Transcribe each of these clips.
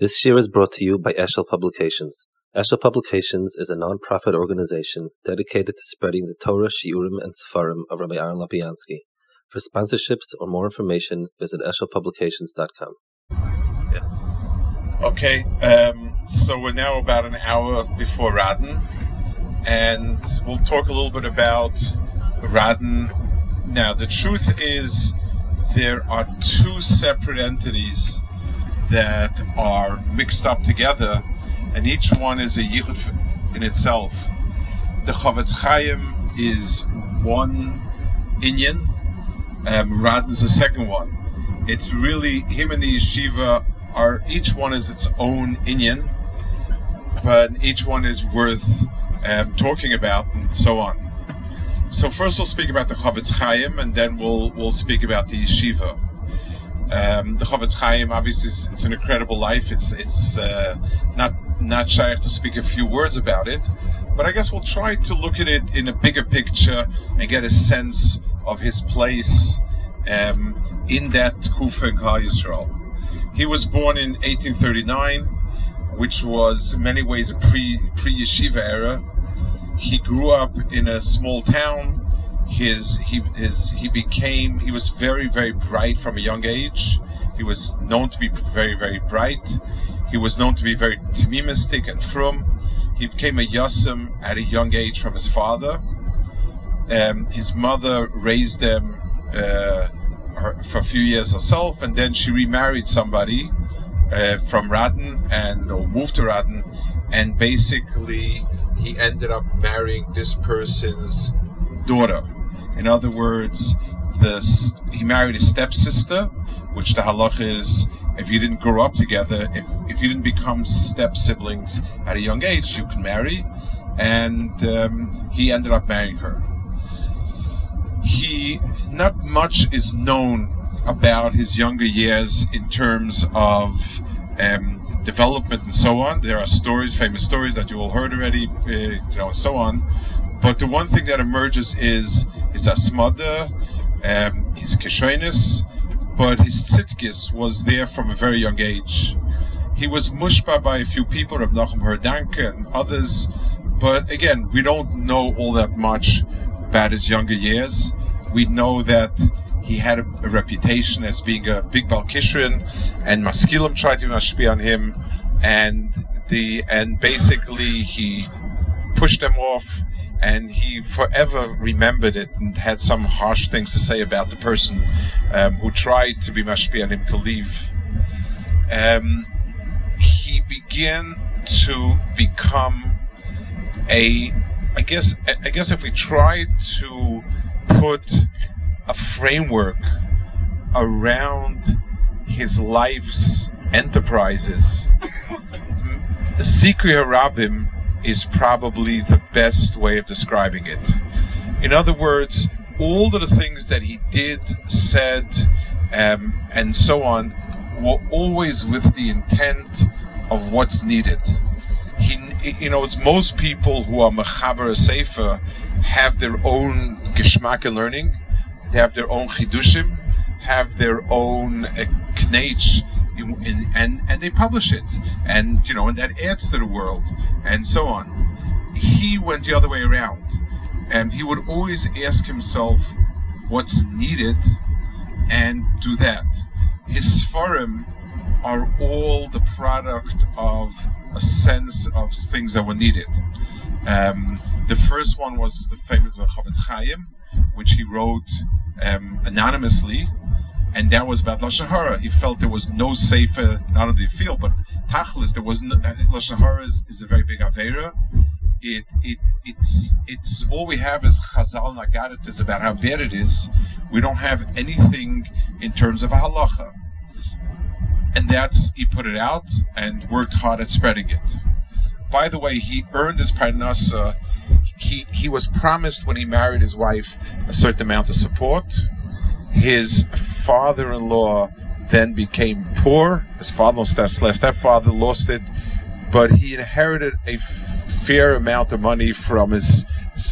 This year is brought to you by Eshel Publications. Eshel Publications is a non-profit organization dedicated to spreading the Torah, Shiurim, and Sefarim of Rabbi Aaron Lapiansky. For sponsorships or more information, visit eshelpublications.com. Yeah. Okay, um, so we're now about an hour before Radin, and we'll talk a little bit about Radin. Now, the truth is, there are two separate entities that are mixed up together, and each one is a yichud in itself. The Chofetz Chaim is one inyan, um, Radin's the second one. It's really him and the yeshiva are each one is its own inyan, but each one is worth um, talking about and so on. So first we'll speak about the Chofetz Chaim, and then we'll we'll speak about the yeshiva. Um, the Chofetz Chaim, obviously, is, it's an incredible life. It's it's uh, not not shy to speak a few words about it, but I guess we'll try to look at it in a bigger picture and get a sense of his place um, in that Kufa and Yisrael. He was born in 1839, which was in many ways a pre pre yeshiva era. He grew up in a small town his he his he became he was very very bright from a young age. He was known to be very very bright. He was known to be very tamimistic and frum. He became a yasim at a young age from his father. Um, his mother raised them uh, for a few years herself, and then she remarried somebody uh, from Radin and or moved to Radin, and basically he ended up marrying this person's daughter. In other words, the, he married his stepsister, which the halach is if you didn't grow up together, if, if you didn't become step siblings at a young age, you can marry. And um, he ended up marrying her. He, not much is known about his younger years in terms of um, development and so on. There are stories, famous stories that you all heard already, uh, you know, and so on. But the one thing that emerges is his asmada, um, his keshoinus, but his tzidkis was there from a very young age. He was mushba by a few people, Rav Nachum Herdanke and others, but again, we don't know all that much about his younger years. We know that he had a, a reputation as being a big Balkishrin, and Maskilim tried to mashpi on him, and the and basically he pushed them off and he forever remembered it and had some harsh things to say about the person um, who tried to be mashpi on him to leave. Um, he began to become a, I guess, I guess if we try to put a framework around his life's enterprises, Zikui Harabim is probably the best way of describing it. In other words, all of the things that he did, said, um, and so on were always with the intent of what's needed. He, you know, it's most people who are mechaber sefer have their own geschmack in learning, they have their own chidushim, have their own uh, knech, and and they publish it, and you know, and that adds to the world, and so on. He went the other way around, and he would always ask himself what's needed, and do that. His forum are all the product of a sense of things that were needed. Um, the first one was the famous Chofetz Chaim, which he wrote um, anonymously, and that was about lashon hara. He felt there was no safer, not only the field, but tachlis. There was no, uh, lashon hara is, is, a very big avera. It it it's it's all we have is chazal nagarit is about how bad it is. We don't have anything in terms of a halacha, and that's he put it out and worked hard at spreading it. By the way, he earned his parnasa. He he was promised when he married his wife a certain amount of support his father-in-law then became poor. His father stepfather lost it, but he inherited a fair amount of money from his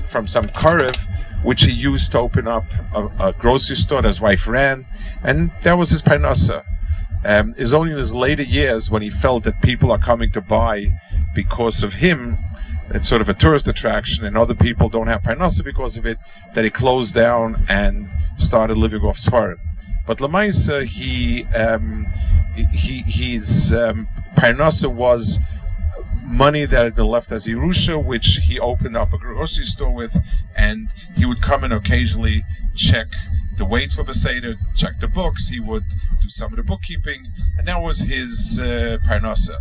from some karev, which he used to open up a, a, grocery store that his wife ran, and that was his parnasa. Um, is only in his later years when he felt that people are coming to buy because of him. It's sort of a tourist attraction, and other people don't have parnasa because of it. That he closed down and started living off Sfarim. But Lamaisa, he um, he his um, parnasa was money that had been left as Yerusha, which he opened up a grocery store with, and he would come and occasionally check the weights for Beseder, check the books, he would do some of the bookkeeping, and that was his uh, parnasa.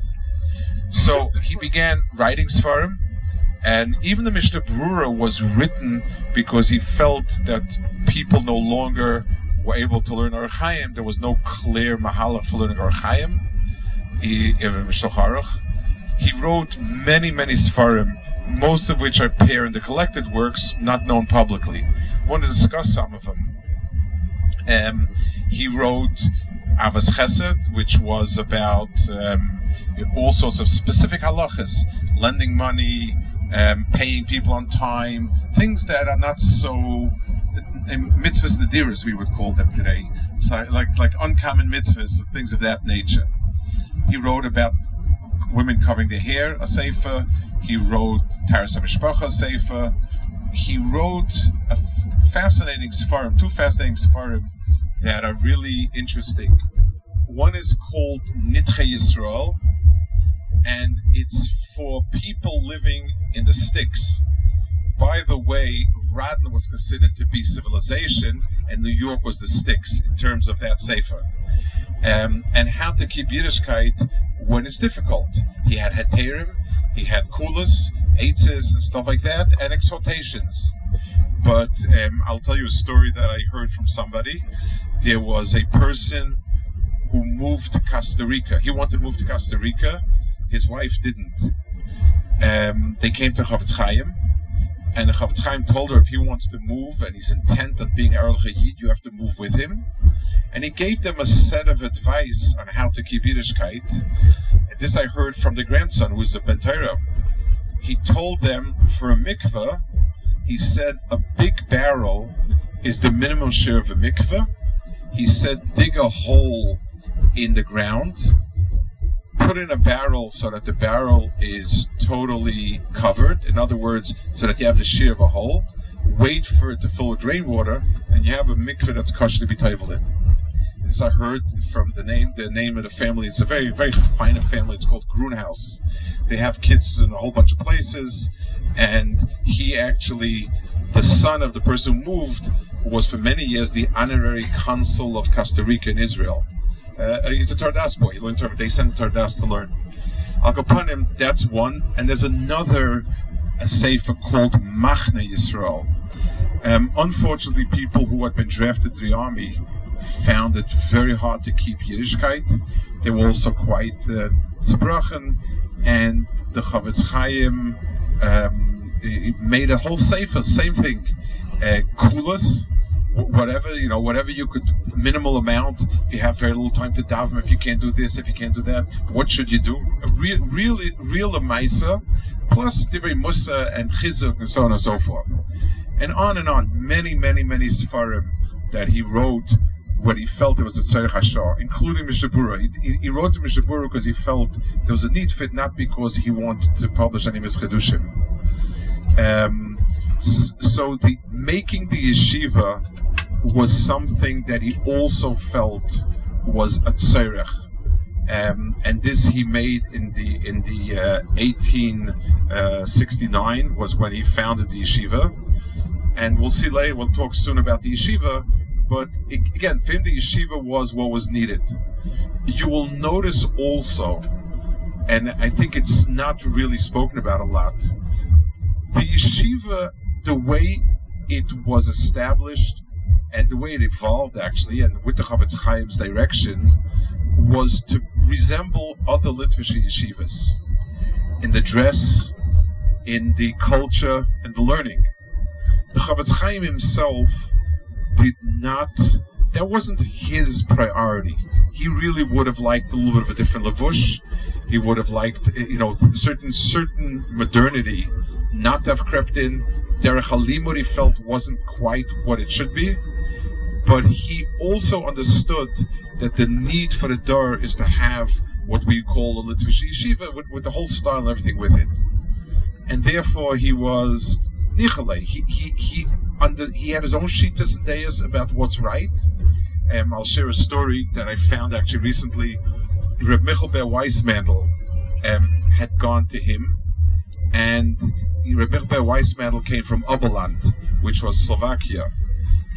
So he began writing Sfarim, and even the Mishnah Brura was written because he felt that people no longer were able to learn Orach Chaim. There was no clear mahalach for learning Orach Chaim. He, he wrote many, many Sfarim, most of which are appear in the collected works, not known publicly. I want to discuss some of them. Um, he wrote Ahavas Chesed, which was about um, all sorts of specific halachas, lending money, um, paying people on time, things that are not so mitzvahs nadiras, we would call them today, so like like uncommon mitzvahs, things of that nature. He wrote about women covering their hair, a sefer. He wrote Taharas HaMishpacha sefer. He wrote a fascinating sefarim, two fascinating sefarim that are really interesting. One is called Nidchei Yisrael, and it's for people living in the sticks. By the way, Radin was considered to be civilization, and New York was the sticks in terms of that sefer. Um, and how to keep Yiddishkeit when it's difficult. He had heterim, he had kulas, eitzes, and stuff like that, and exhortations. But um, I'll tell you a story that I heard from somebody. There was a person who moved to Costa Rica. He wanted to move to Costa Rica. His wife didn't. Um, they came to Chofetz Chaim, and the Chofetz Chaim told her if he wants to move and he's intent on being Erl Chayid, you have to move with him. And he gave them a set of advice on how to keep Yiddishkeit. This I heard from the grandson, who is a Bentera. He told them for a mikveh, he said a big barrel is the minimum share of a mikveh. He said dig a hole in the ground, put in a barrel so that the barrel is totally covered. In other words, so that you have the shear of a hole. Wait for it to fill with rainwater, and you have a mikveh that's kosher to be in. This I heard from the name the name of the family. It's a very very fine family. It's called Grunhaus. They have kids in a whole bunch of places, and he actually, the son of the person who moved, was for many years the honorary consul of Costa Rica in Israel. Uh, he's a Tardas boy. He learned. They sent Tardas to learn. Al Kapanim, that's one, and there's another a sefer called Machne Yisrael. Um, unfortunately, people who had been drafted to the army found it very hard to keep Yiddishkeit. They were also quite uh, and the Chofetz Chaim um, made a whole sefer, same thing, uh, kulas, whatever you know, whatever you could, minimal amount. If you have very little time to daven, if you can't do this, if you can't do that, what should you do? Real, really, real Maisa, plus Divrei Musa and Chizuk and so on and so forth, and on and on. Many, many, many sefarim that he wrote when he felt there was a Tzarech Hashar, including Mishnah Berurah. He, he, wrote to Mishnah Berurah because he felt there was a need fit, not because he wanted to publish any Mischadushim. Um, so the making the yeshiva was something that he also felt was a tzarech. Um, and this he made in the in the uh, 1869 uh, was when he founded the yeshiva, and we'll see later. We'll talk soon about the yeshiva but again, for him, the yeshiva was what was needed. You will notice also, and I think it's not really spoken about a lot, the yeshiva, the way it was established and the way it evolved actually, and with the Chofetz Chaim's direction, was to resemble other Litvish yeshivas in the dress, in the culture, and the learning. The Chofetz Chaim himself did not that wasn't his priority. He really would have liked a little bit of a different lavush. He would have liked, you know, certain certain modernity not to have crept in. Derech Halimud he felt wasn't quite what it should be. but he also understood that the need for the Dor is to have what we call a Litvish yeshiva with, with the whole style and everything with it. And therefore he was Nichale. He, he, he, under, he had his own shitas and deis about what's right. Um, I'll share a story that I found actually recently. Reb Michal Ber um, had gone to him, and Reb Michal Ber Weissmandel came from Oberland, which was Slovakia.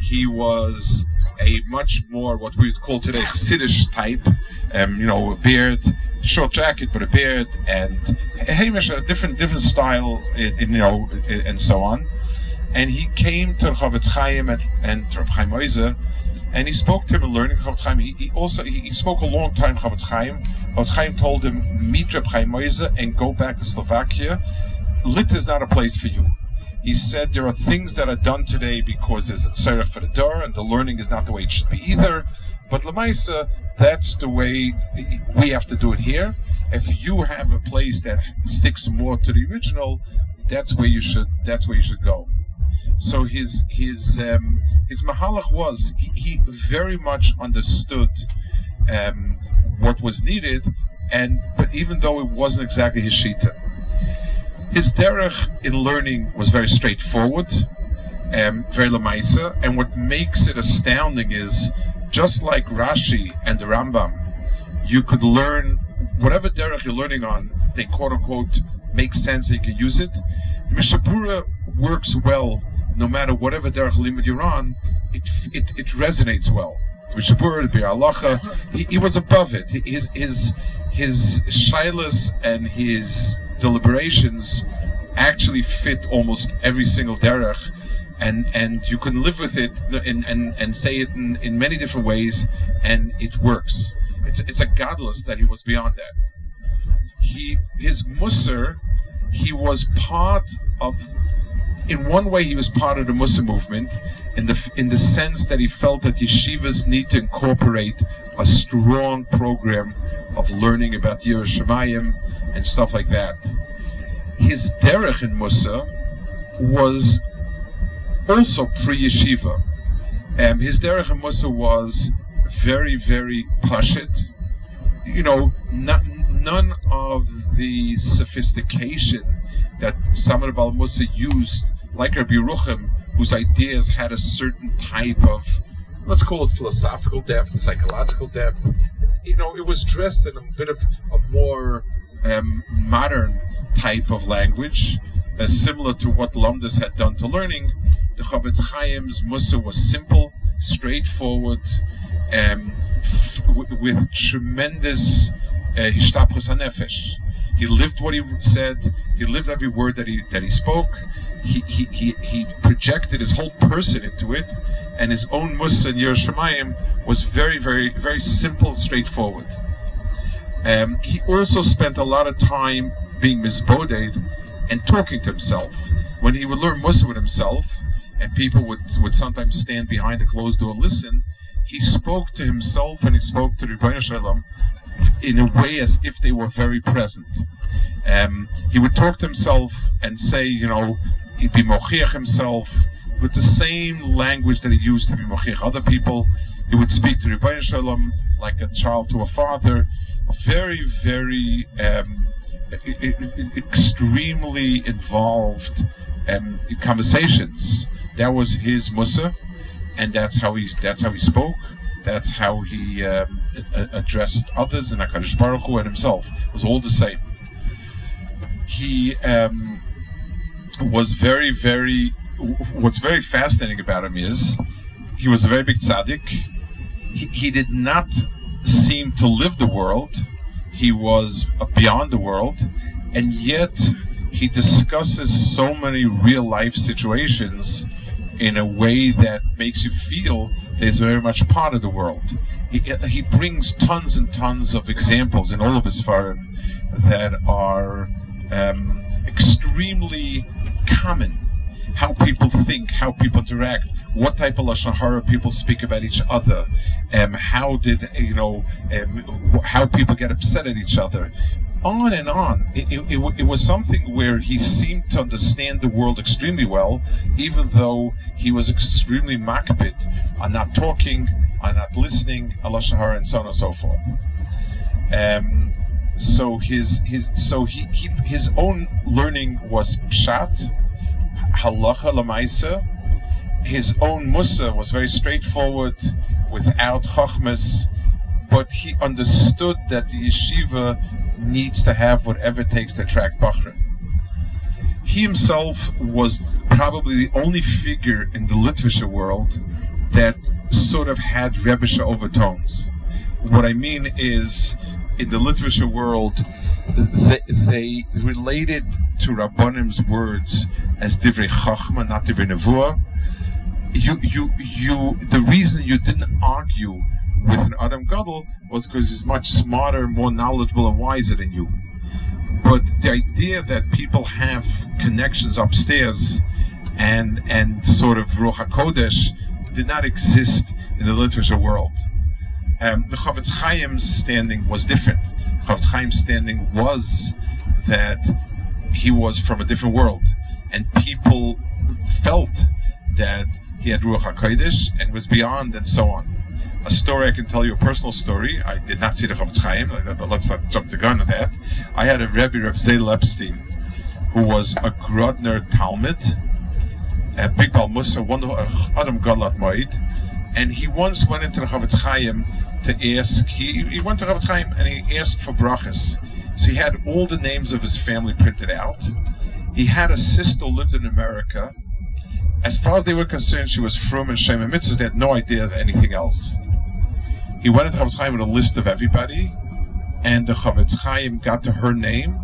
He was a much more what we would call today Chassidish type, um, you know, a beard, short jacket but a beard, and Hamish a different different style, in, in, you know, and so on. And he came to Chofetz Chaim and, and Reb Chaim Oizer, and he spoke to him and learning Chofetz Chaim. He, he also he, he, spoke a long time Chofetz Chaim. Chofetz Chaim told him meet Reb Chaim Oizer and go back to Slovakia. Lit is not a place for you. He said there are things that are done today because there's a tzara for the door, and the learning is not the way it should be either. But Lamaisa, that's the way we have to do it here. If you have a place that sticks more to the original, that's where you should. That's where you should go. So his his um, his mahalach was he, he very much understood um, what was needed, and but even though it wasn't exactly his shita, his derech in learning was very straightforward, um, very lamaisa, and what makes it astounding is just like Rashi and the Rambam, you could learn whatever derech you're learning on. They quote unquote make sense. You can use it. Mishnah Berurah works well no matter whatever derech limit you're on. It it, it resonates well. Mishnah Berurah, the Alacha, he, he was above it. His his his shilas and his deliberations actually fit almost every single derech, and and you can live with it and and, and say it in, in many different ways, and it works. It's it's a godless that he was beyond that. He his musser, he was part of. In one way, he was part of the Mussar movement, in the in the sense that he felt that yeshivas need to incorporate a strong program of learning about Yerushalayim and stuff like that. His derech in Musa was also pre-yeshiva. Um, his derech in Musa was very, very pashit. You know, not, none of the sophistication that Samar Bal Musa used, like Rabbi Yerucham, whose ideas had a certain type of, let's call it philosophical depth, psychological depth. You know, it was dressed in a bit of a more um, modern type of language, uh, similar to what Lomdus had done to learning. The Chofetz Chaim's Musa was simple, straightforward, um, f- with tremendous uh. He lived what he said. He lived every word that he that he spoke. He he, he, he projected his whole person into it, and his own Musa in Yerushalayim was very very very simple, straightforward. Um, he also spent a lot of time being misboded and talking to himself. When he would learn Musa with himself, and people would, would sometimes stand behind a closed door and listen, he spoke to himself and he spoke to Ribbono Shel Olam in a way as if they were very present. Um, he would talk to himself and say, you know, he'd be mochiach himself with the same language that he used to be mochiach other people. He would speak to Ribbono Shel Olam like a child to a father very, very um, extremely involved um, conversations. That was his Musa, and that's how he that's how he spoke. That's how he um, addressed others and Hakadosh Baruch Hu and himself. It was all the same. He um, was very, very. What's very fascinating about him is he was a very big tzaddik. He, he did not seem to live the world. He was beyond the world, and yet he discusses so many real life situations in a way that makes you feel that he's very much part of the world. He, he brings tons and tons of examples in all of his forum that are um, extremely common. How people think, how people interact, what type of lashon hara people speak about each other, um, how did you know um, how people get upset at each other. On and on. It, it, it, it, was something where he seemed to understand the world extremely well, even though he was extremely makbid on not talking, on not listening, Allah Shahar, and so on and so forth. Um, so his his so he, he his own learning was pshat, halacha lamaisa. His own musa was very straightforward, without chachmas, but he understood that the yeshiva needs to have whatever it takes to attract Bachrim. He himself was probably the only figure in the Litvishe world that sort of had Rebbeisha overtones. What I mean is, in the Litvishe world, they, they related to Rabbanim's words as divrei chachma, not divrei nevuah. You, you, you. The reason you didn't argue with an Adam Gadol was because he's much smarter, more knowledgeable, and wiser than you. But the idea that people have connections upstairs and and sort of Ruach HaKodesh did not exist in the Litvishe world. Um, the Chofetz Chaim's standing was different. Chofetz Chaim's standing was that he was from a different world, and people felt that he had Ruach HaKodesh and was beyond, and so on a story I can tell you, a personal story. I did not see the Chofetz Chaim, but let's not jump the gun on that. I had a Rebbe, Reb Zeil Epstein, who was a Grodner Talmud, a big Bal Musa, one of uh, Adam Galat Moed, and he once went into the Chofetz Chaim to ask, he, he went to Chofetz Chaim and he asked for brachas. So he had all the names of his family printed out. He had a sister who lived in America. As far as they were concerned, she was from and Shem and. They had no idea of anything else. He went to Chofetz Chaim with a list of everybody, and the Chofetz Chaim got to her name,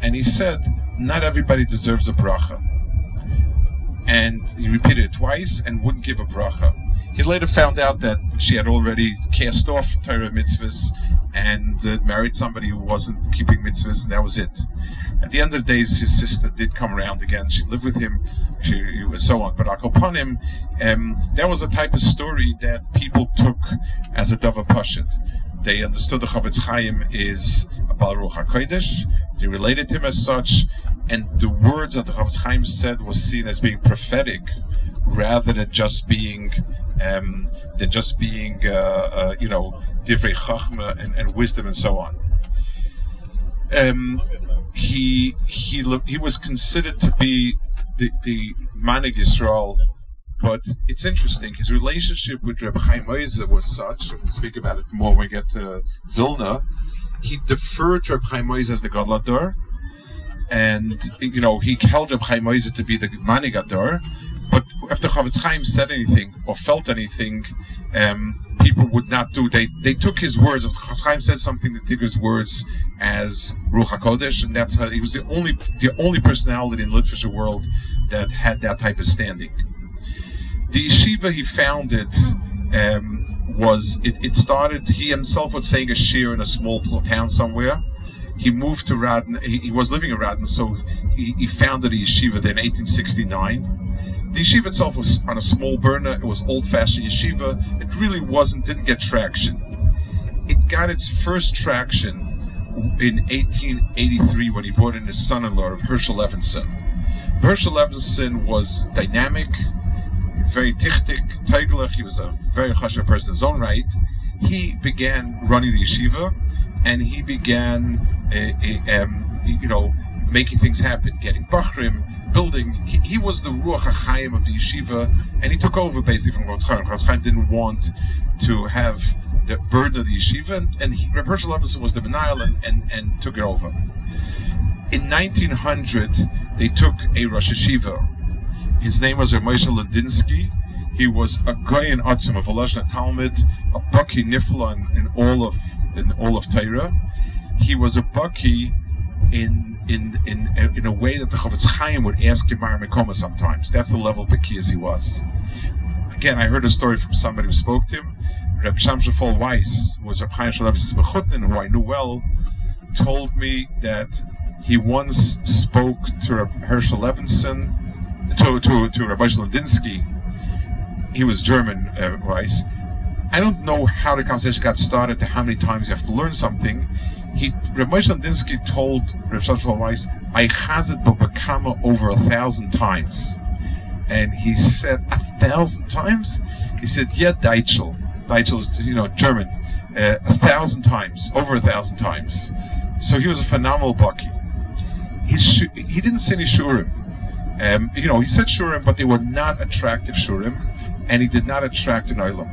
and he said, "Not everybody deserves a bracha." And he repeated it twice and wouldn't give a bracha. He later found out that she had already cast off Torah mitzvahs and uh, married somebody who wasn't keeping mitzvahs, and that was it. At the end of the days, his sister did come around again. She lived with him, she, so on. But him, um, that was a type of story that people took as a Dava Pashit. They understood the Chofetz Chaim is a Baal Ruach HaKodesh. They related him as such, and the words that the Chofetz Chaim said was seen as being prophetic, rather than just being, um, than just being, uh, uh, you know, divrei chachma and, and wisdom and so on. Um, he he he was considered to be the the Manig Yisrael, but it's interesting. His relationship with Reb Chaim Oizer was such. We'll speak about it more when we get to Vilna. He deferred to Reb Chaim Oizer as the Gadlador, and you know he held Reb Chaim Oizer to be the Manig Ador. But after the Chofetz Chaim said anything or felt anything, um, people would not do. They they took his words. Chofetz Chaim said something, they took his words as Ruach Hakodesh, and that's how he was the only the only personality in Litvishe world that had that type of standing. The yeshiva he founded um, was it, it started. He himself was saying a shir in a small town somewhere. He moved to Radin. He, he was living in Radin, so he, he founded a yeshiva there in 1869 the yeshiva itself was on a small burner. It was old-fashioned yeshiva. It really wasn't, didn't get traction. It got its first traction in 1883 when he brought in his son-in-law, Herschel Levinson. Herschel Levinson was dynamic, very tichtik, teiglich. He was a very chashav person in his own right. He began running the yeshiva, and he began, a, a, um, you know, making things happen, getting bachrim, building. He, he was the Ruach HaChaim of the yeshiva, and he took over basically from Chofetz Chaim. Chaim didn't want to have the burden of the yeshiva, and, and he, Reb Herschel Levinson was the Benayel and, and, and took it over. In 1900, they took a Rosh Yeshiva. His name was Moshe Landinsky. He was a guy in Atzim, a Volozhna Talmud, a Baki Nifla in, all of in all of Torah. He was a Baki in in in in a way that the Chofetz Chaim would ask Gemara Mekoma sometimes. That's the level of Baki he was. Again, I heard a story from somebody who spoke to him. Reb Shamshafol Weiss was a Chaim Mechutnin, who I knew well, told me that he once spoke to Reb Herschel Levinson, to to to Rabbi Landinsky. He was German, uh, Weiss. I don't know how the conversation got started, to how many times you have to learn something he Rav Moshe Landinsky told Rav Shlomo Weiss, I chazed Bava Kamma over a thousand times. And he said, a thousand times? He said, yeah, Deitchel. Deitchel's, you know, German. Uh, a thousand times, over a thousand times. So he was a phenomenal bucky. His he didn't say any shurim. Um, you know, he said shurim, but they were not attractive shurim, and he did not attract an oilam.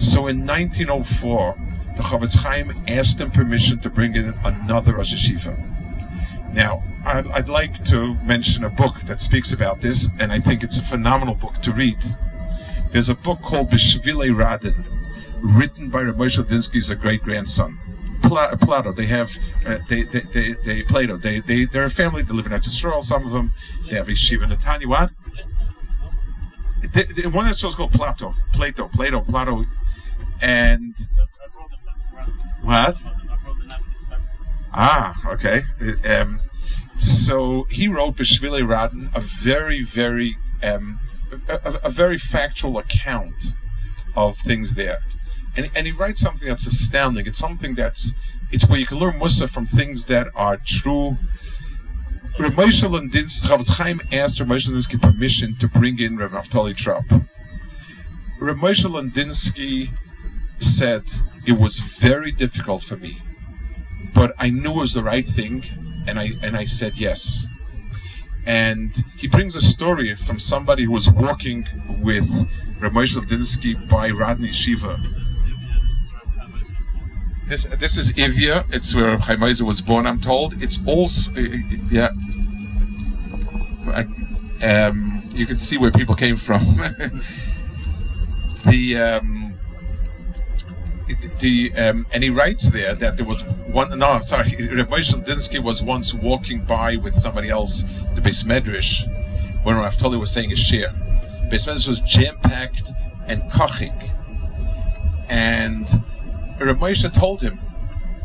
So in 1904, the Chofetz Chaim asked him permission to bring in another Rosh Yeshiva. Now, I'd, I'd, like to mention a book that speaks about this, and I think it's a phenomenal book to read. There's a book called Bishvile Radin, written by Rabbi Shodinsky's great grandson. Pla- Plato, they have, uh, they, they, they, they, Plato, they, they, they're a family, they live in Eretz Yisrael, some of them, they have Yeshiva Netanya, what? The, the, one of the shows called Plato, Plato, Plato, Plato, and what? Ah, okay. Um, so he wrote Bishvili Radin, a very, very, um, a, a, very factual account of things there, and and he writes something that's astounding. It's something that's it's where you can learn Musa from things that are true. Ramosha Landinsky, Chofetz Chaim asked Ramosha Landinsky permission to bring in Rav Naftali Trop. Ramosha Landinsky said it was very difficult for me, but I knew it was the right thing, and I and I said yes. And he brings a story from somebody who was walking with Ramesh Dinsky by Radney Shiva. This this is Ivya. It's where Chaim Oizer was born. I'm told. It's also yeah. Um, you can see where people came from. the um, the um, and he writes there that there was one. No, sorry, Rabbi Dinsky was once walking by with somebody else, the Beis Medrash, when Rav Naftali was saying a share. Beis Medrash was jam packed and kachik, and Rabbi told him,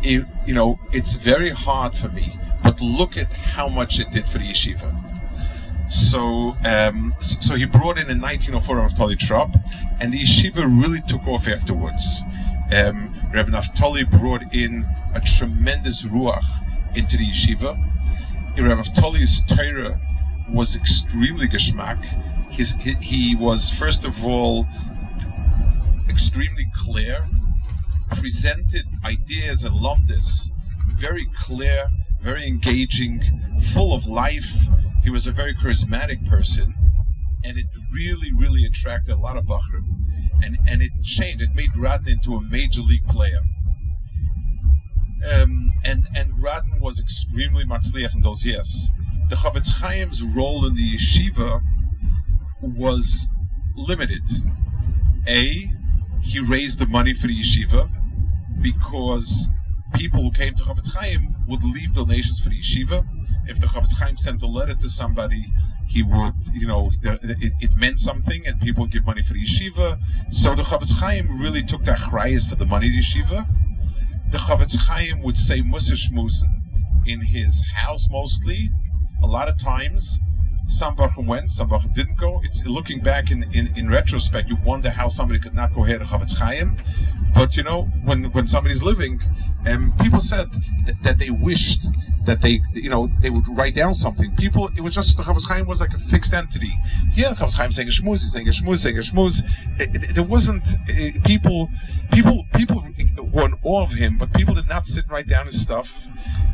you know, it's very hard for me, but look at how much it did for the yeshiva. So, um, so he brought in in 1904 Rav Trop, and the yeshiva really took off afterwards um, Rabbi Naftali brought in a tremendous ruach into the yeshiva. Rabbi Naftali's Torah was extremely geschmack. His, he, he was, first of all, extremely clear, presented ideas and lumdis very clear, very engaging, full of life. He was a very charismatic person, and it really, really attracted a lot of Bachrim and and it changed. It made Radin into a major league player. Um, and and Radin was extremely matzliach in those years. The Chofetz Chaim's role in the yeshiva was limited. A, he raised the money for the yeshiva because people who came to Chofetz Chaim would leave donations for the yeshiva. If the Chofetz Chaim sent a letter to somebody he would, you know, it, it, meant something, and people would give money for the yeshiva. So the Chofetz Chaim really took the achrayas for the money the yeshiva. The Chofetz Chaim would say Musa in his house mostly. A lot of times, some Baruch went, some Baruch didn't go. It's looking back in, in, in retrospect, you wonder how somebody could not go here to Chofetz Chaim. But you know, when when somebody's living, and um, people said that, that they wished that they, you know, they would write down something. People, it was just the Chofetz Chaim was like a fixed entity. Yeah, Chofetz Chaim saying a shmuz, he's saying a shmuz, saying a shmuz. There wasn't it, people, people, people were in awe of him, but people did not sit and write down his stuff.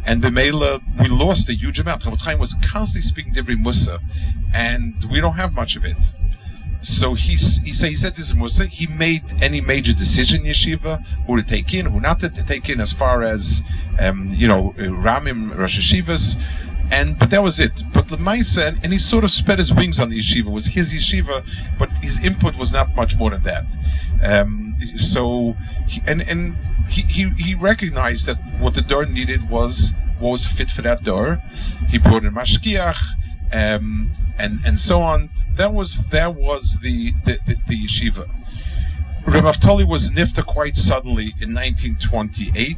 And the Mela, we lost a huge amount. Chofetz Chaim was constantly speaking to every Musa, and we don't have much of it. So he he said he said this is Musa. He made any major decision yeshiva who to take in, who not to take in, as far as um, you know Ramim Rosh Yeshivas, and but that was it. But Lemaisa and, and he sort of spread his wings on the yeshiva. It was his yeshiva, but his input was not much more than that. Um, so he, and and he, he he recognized that what the door needed was what was fit for that door. He brought in mashkiach. Um, and and so on. That was that was the the, the, the yeshiva. Reb Naftali was nifta quite suddenly in 1928,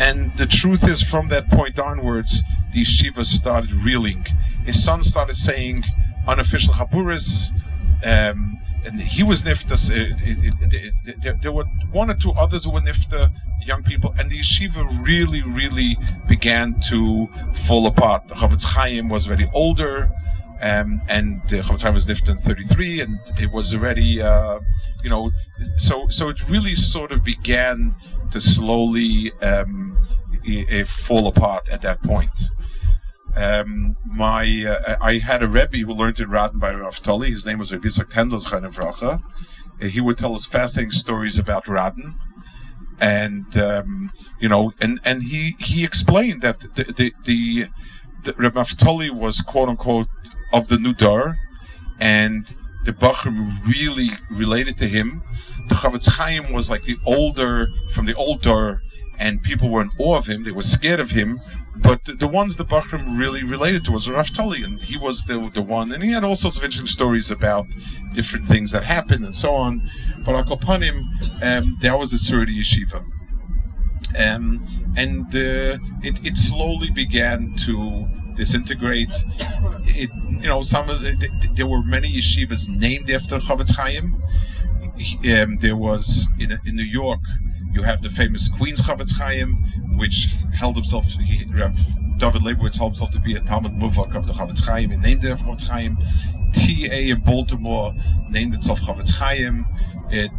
and the truth is, from that point onwards, the yeshiva started reeling. His son started saying unofficial chaburis. Um, and he was nifta. Uh, there were one or two others who were nifta. young people, and the yeshiva really, really began to fall apart. The Chofetz Chaim was very older, um, and the Chofetz Chaim was lived in 33, and it was already, uh, you know, so so it really sort of began to slowly um, fall apart at that point. Um, my uh, I had a rebbe who learned in Radin by Rav Tolly. His name was Rabbi Yitzchak Tendelschaim He would tell us fascinating stories about Radin and um, you know, and and he he explained that the the, the, the was quote unquote of the new Nudar, and the Bachrim really related to him. The Chofetz Chaim was like the older from the old older, and people were in awe of him. They were scared of him. But the, the ones the Bachrim really related to was Rav Tali, and he was the the one, and he had all sorts of interesting stories about different things that happened and so on. But Akopanim, um, that was the Surdi Yeshiva. Um, and uh, it, it slowly began to disintegrate. It, you know, some of the, there were many yeshivas named after Chofetz Chaim. Um, there was in, in New York, you have the famous Queens Chofetz Chaim, which held himself. He, David Leibowitz held himself to be a Talmud Muvak of the Chofetz Chaim and named it Chofetz Chaim. TA in Baltimore named itself Chofetz Chaim. It,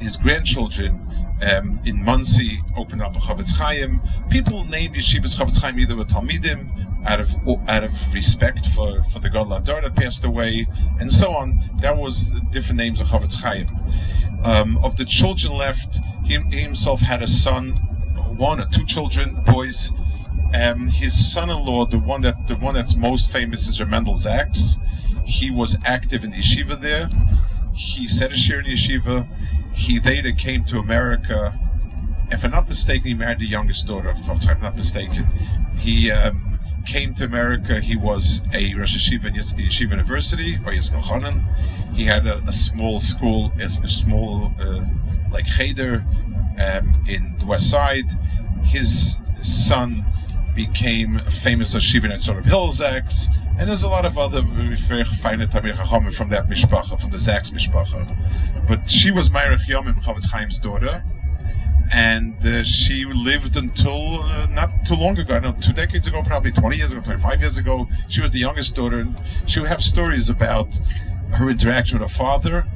his grandchildren um, in Monsey opened up a Chofetz Chaim. People named yeshivas Chofetz Chaim either with Talmidim out of out of respect for, for the God Ladar that passed away, and so on. That was different names of Chofetz Chaim. Um, of the children left, he, he, himself had a son, one or two children, boys. Um, his son-in-law, the one that the one that's most famous, is Mendel Zaks. He was active in the yeshiva there. He said a shir in yeshiva. He later came to America. If I'm not mistaken, he married the youngest daughter of Chofetz. I'm not mistaken. He um, came to America. He was a Rosh Yeshiva in Yeshiva University or Yisrael He had a, a, small school, a, a small uh, like cheder um, in the West Side. His son became famous as Shiva at sort of Hillel Zaks, and there's a lot of other fine Tamir Chachamim from that mishpacha, from the Zaks mishpacha. But she was Meirich Yomim Chofetz Chaim's daughter, and uh, she lived until uh, not too long ago, I know, two decades ago, probably 20 years ago, 25 years ago. She was the youngest daughter, and she would have stories about her interaction with her father.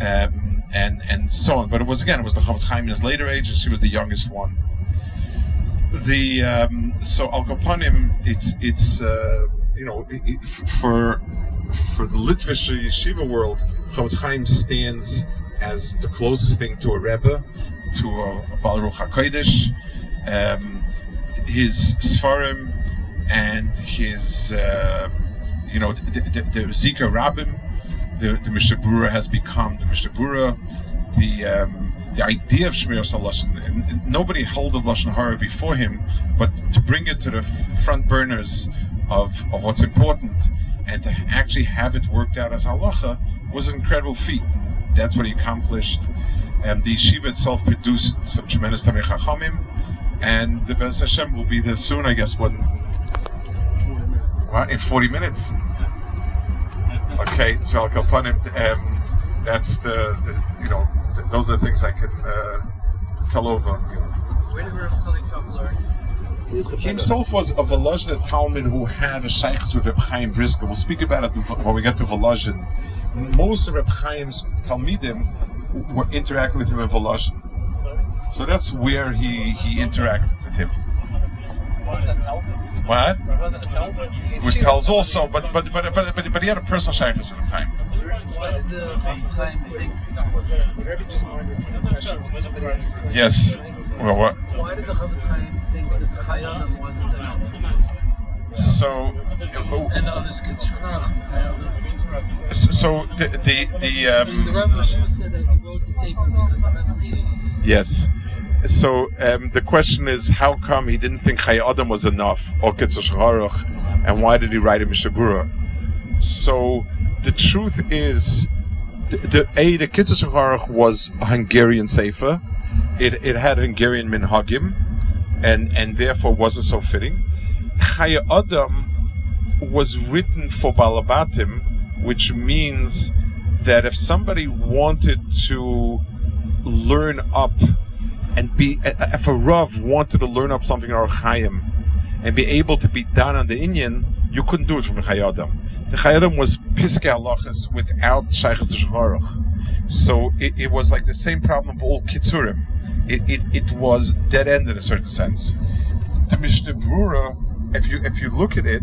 Um, and and so on, but it was again, it was the Chofetz Chaim in his later age, and she was the youngest one the um, so Al Kapanim, it's it's uh, you know it, it, for for the Litvish yeshiva world, Chofetz Chaim stands as the closest thing to a Rebbe, to a, a Baruch Hakodesh. Um, his Sfarim and his uh, you know the, the, the Zikui Harabim, the the Mishnah Berurah has become the Mishnah Berurah. The um, the idea of Shmir Lashon, nobody held of Lashon Hara before him, but to bring it to the front burners of, of what's important and to actually have it worked out as halacha was an incredible feat. That's what he accomplished. And the yeshiva itself produced some tremendous Tamei Chachamim, and the Bez Hashem will be there soon, I guess, what, what in 40 minutes? Okay, so I'll um, that's the, the you know those are the things I can uh, tell over. You know. Where did Rav learn? Himself was a Volozhin Talmud who had a shaykhs with Reb Chaim Brisker. We'll speak about it when we get to Volozhin. Most of Reb Chaim's Talmidim were interacting with him in Volozhin. So that's where he, he interacted with him. What? Which tells also, but but but but but, but he had a personal shaykhs with him time. Yes. Well, what? Why did the Chofetz Chaim think Chayyim wasn't enough? So. And others could So the the the. Um, the Rebbe said that he wrote the Sefer because Yes. So um, the question is, how come he didn't think Chayei Adam was enough, or Kitzur and why did he write a Mishabura? So the truth is, the, the a the Kitzur was a Hungarian sefer. It it had Hungarian minhagim, and and therefore wasn't so fitting. Chayei Adam was written for Balabatim, which means that if somebody wanted to learn up and be if a Rav wanted to learn up something in Orach Chaim and be able to be done on the Inyan, you couldn't do it from the Chayei Adam. The Chayei Adam was Piske Halachas without Shaykhas Shcharuch. So it, it, was like the same problem of all Kitzurim. It, it, it was dead end in a certain sense. The Mishnah Brura, if you if you look at it,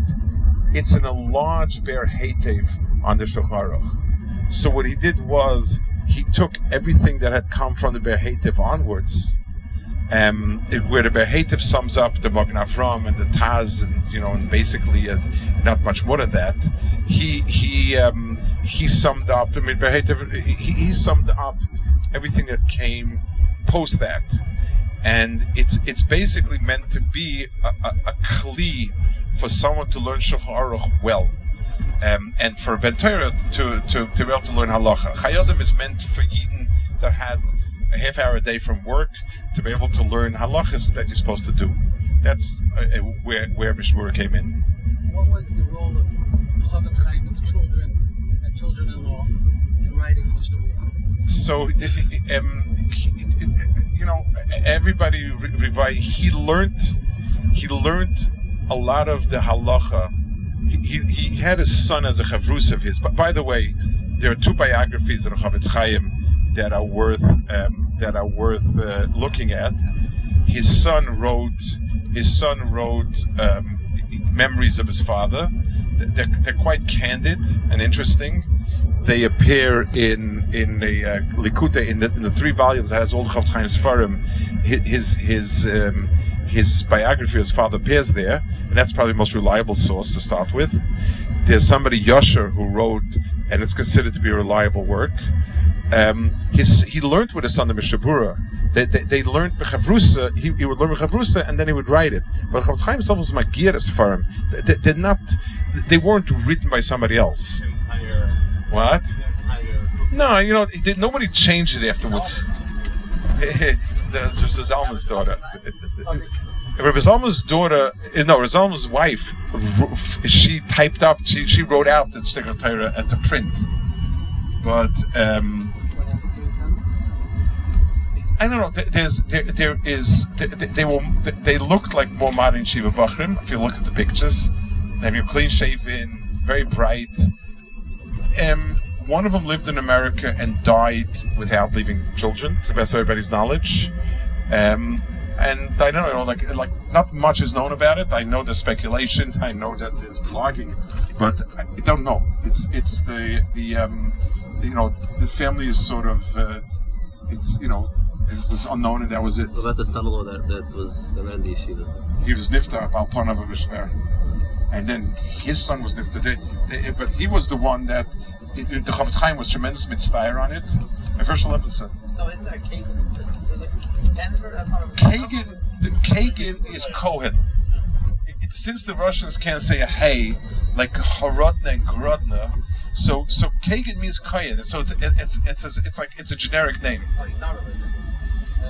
it's in a large Be'er Heitev on the Shulchan So what he did was he took everything that had come from the Be'er Heitev onwards, um, it, where the Be'er Heitev sums up the Magen and the Taz, and you know, and basically uh, not much more than that. He he um, he summed up. I mean, he, he summed up everything that came post that, and it's it's basically meant to be a, a, a kli for someone to learn Shulchan Aruch well um, and for Ben to, to, to be able to learn halacha. Chayei Adam is meant for Eden that had a half hour a day from work to be able to learn halachas that you're supposed to do. That's uh, uh where where Mishnah Berurah came in. What was the role of Chofetz Chaim's children and children-in-law in writing Mishnah? So, um, you know, everybody, he learned, he learned a lot of the halacha he, he had his son as a chavrus of his. But by the way, there are two biographies of Chofetz Chaim that are worth um, that are worth uh, looking at. His son wrote his son wrote um, memories of his father. They're, they're, quite candid and interesting. They appear in in the uh, in the, in the three volumes that has the Chofetz Chaim's. His his um, his biography of his father appears there, and that's probably the most reliable source to start with. There's somebody Yosher who wrote, and it's considered to be a reliable work. Um, his, he learned with his son the Mishnah Berurah. They, they, they learned Bechavrusa, he, he would learn Bechavrusa and then he would write it. But Chaim himself was Magiris for him. They, they, not, they weren't written by somebody else. What? No, you know, nobody changed it afterwards. this was Zalman's daughter. Rabbi daughter, eh, no, Zalman's wife, she typed up, she, she wrote out the Sticker Torah at the print. But, um, I don't know. There's there, there is they, they will they looked like more modern Shiva Bachrim. If you look at the pictures, they you clean shaven, very bright. Um, one of them lived in America and died without leaving children, to the best of everybody's knowledge. Um, and I don't know, like like not much is known about it. I know the speculation. I know that there's blogging, but I don't know. It's it's the the um, you know the family is sort of uh, it's you know it was unknown and that was it. What about the son-in-law that, that was the ran the yeshiva? He was nifta Alpanav and then his son was nifta. They, they, but he was the one that the Chofetz Chaim was tremendous mitzvah on it. My first Levinson. No, isn't there a Kagan, There's the Kagan is Cohen. since the Russians can't say a hey, like Horotna and Grodna, so so Kagan means Kohen. So it's it's it's it's, it's like it's a generic name. Oh, he's not related.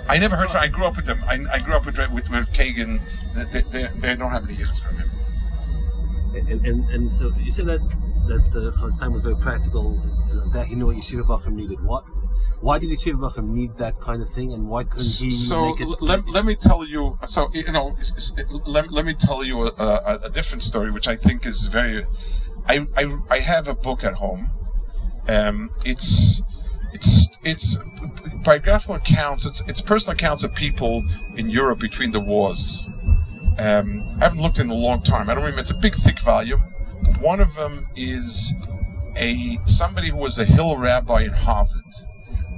I never heard. From, I grew up with them. I, I grew up with with, with Kagan. They, they, they don't have any yichus from him. And, and, and so you said that that the uh, Chaim was very practical. That he knew what Yeshiva Bachim needed. What why did the Shiva Bachim need that kind of thing, and why couldn't he so make it? Let, let me tell you. So you know, let, let me tell you a, a, a different story, which I think is very. I, I, I have a book at home. Um, it's it's it's biographical accounts. It's it's personal accounts of people in Europe between the wars. Um, I haven't looked in a long time. I don't remember. It's a big, thick volume. One of them is a somebody who was a Hill rabbi in Harvard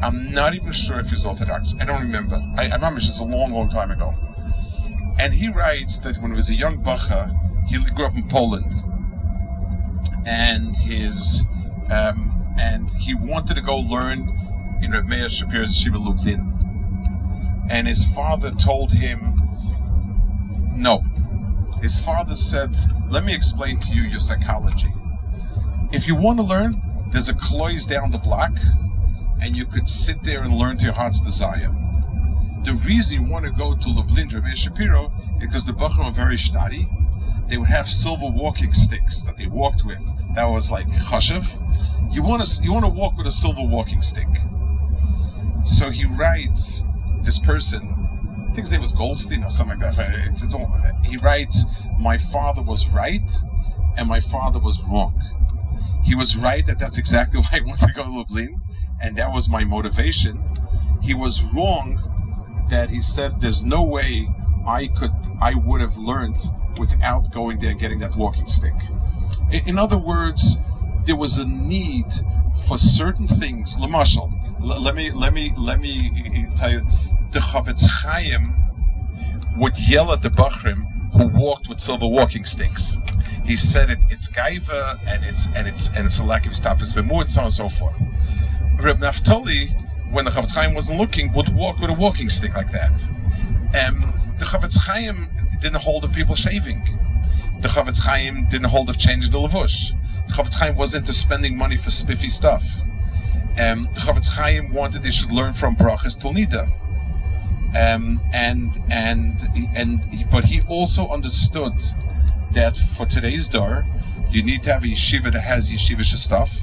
I'm not even sure if he's Orthodox. I don't remember. I, I remember it's a long, long time ago. And he writes that when he was a young bacha, he grew up in Poland, and his um, he wanted to go learn in Reb Meir Shapira's Shiva Lublin. And his father told him, no. His father said, let me explain to you your psychology. If you want to learn, there's a cloise down the block and you could sit there and learn to your heart's desire. The reason you want to go to Lublin, Rabbi Shapiro, is because the Bachram are very study. They would have silver walking sticks that they walked with. That was like chashav. You want to you want to walk with a silver walking stick. So he writes this person I think his name was Goldstein or something like that. It's, it's all, he writes, "My father was right, and my father was wrong. He was right that that's exactly why I wanted to go to Lublin, and that was my motivation. He was wrong that he said there's no way I could, I would have learned without going there and getting that walking stick. In other words, there was a need for certain things. Lamashal, let me let me let me tell you, the Chofetz Chaim would yell at the Bachrim who walked with silver walking sticks. He said it, it's gaiva and it's and it's and it's a lack of status and so on and so forth. Reb Naftali, when the Chofetz Chaim wasn't looking, would walk with a walking stick like that. Um, the Chofetz Chaim didn't hold of people shaving. The Chofetz Chaim didn't hold the change of changing the lavush. Chofetz Chaim wasn't into spending money for spiffy stuff. Um, Chofetz Chaim wanted they should learn from brachas Tulnida. Um, and and and but he also understood that for today's door, you need to have a yeshiva that has yeshiva stuff,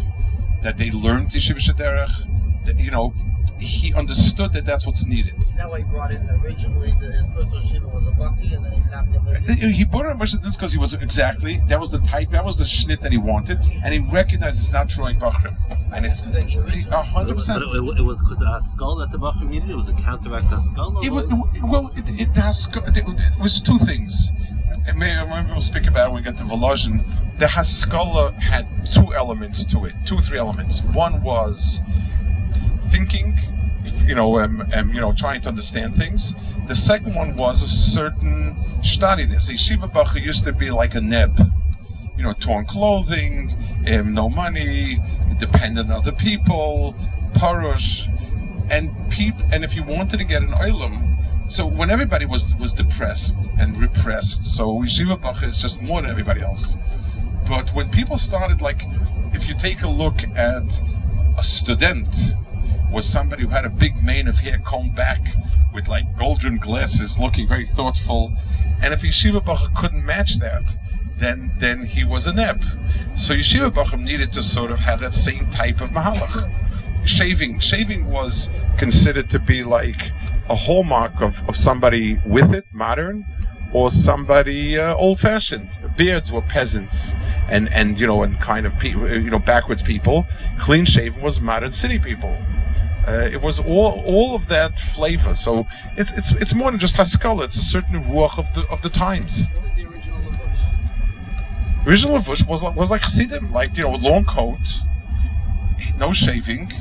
that they learned yeshiva derech, that you know he understood that that's what's needed. Is that why he brought in originally the, his first yeshiva was a bucky and then he found him? He brought in this because he was exactly that was the type that was the schnit that he wanted, and he recognized it's not drawing bachrim, and it's a hundred percent. But it, it was because a skull that the Bachram needed. It was a counteract skull. It was well, it, it, has, it, it was two things. And maybe, maybe we'll speak about it when we get to Volozhin. The Haskalah had two elements to it, two or three elements. One was thinking, you know, um, um, you know, trying to understand things. The second one was a certain stadiness. A Yeshiva Bacha used to be like a neb, you know, torn clothing, um, no money, dependent on other people, parush, and peep. And if you wanted to get an oilam, so when everybody was was depressed and repressed, so Yeshiva Bacha is just more than everybody else. But when people started, like, if you take a look at a student was somebody who had a big mane of hair combed back with like golden glasses, looking very thoughtful. And if Yeshiva Bacham couldn't match that, then then he was a neb. So Yeshiva Bacham needed to sort of have that same type of mahalach. Shaving, shaving was considered to be like a hallmark of, of somebody with it, modern, or somebody uh, old-fashioned. Beards were peasants, and and you know, and kind of pe- you know backwards people. Clean shaven was modern city people. Uh, it was all all of that flavor. So it's it's it's more than just Haskalah. It's a certain ruach of the of the times. What was the original Lavush? Original Lavush was like, was like Chassidim, like you know, long coat, no shaving,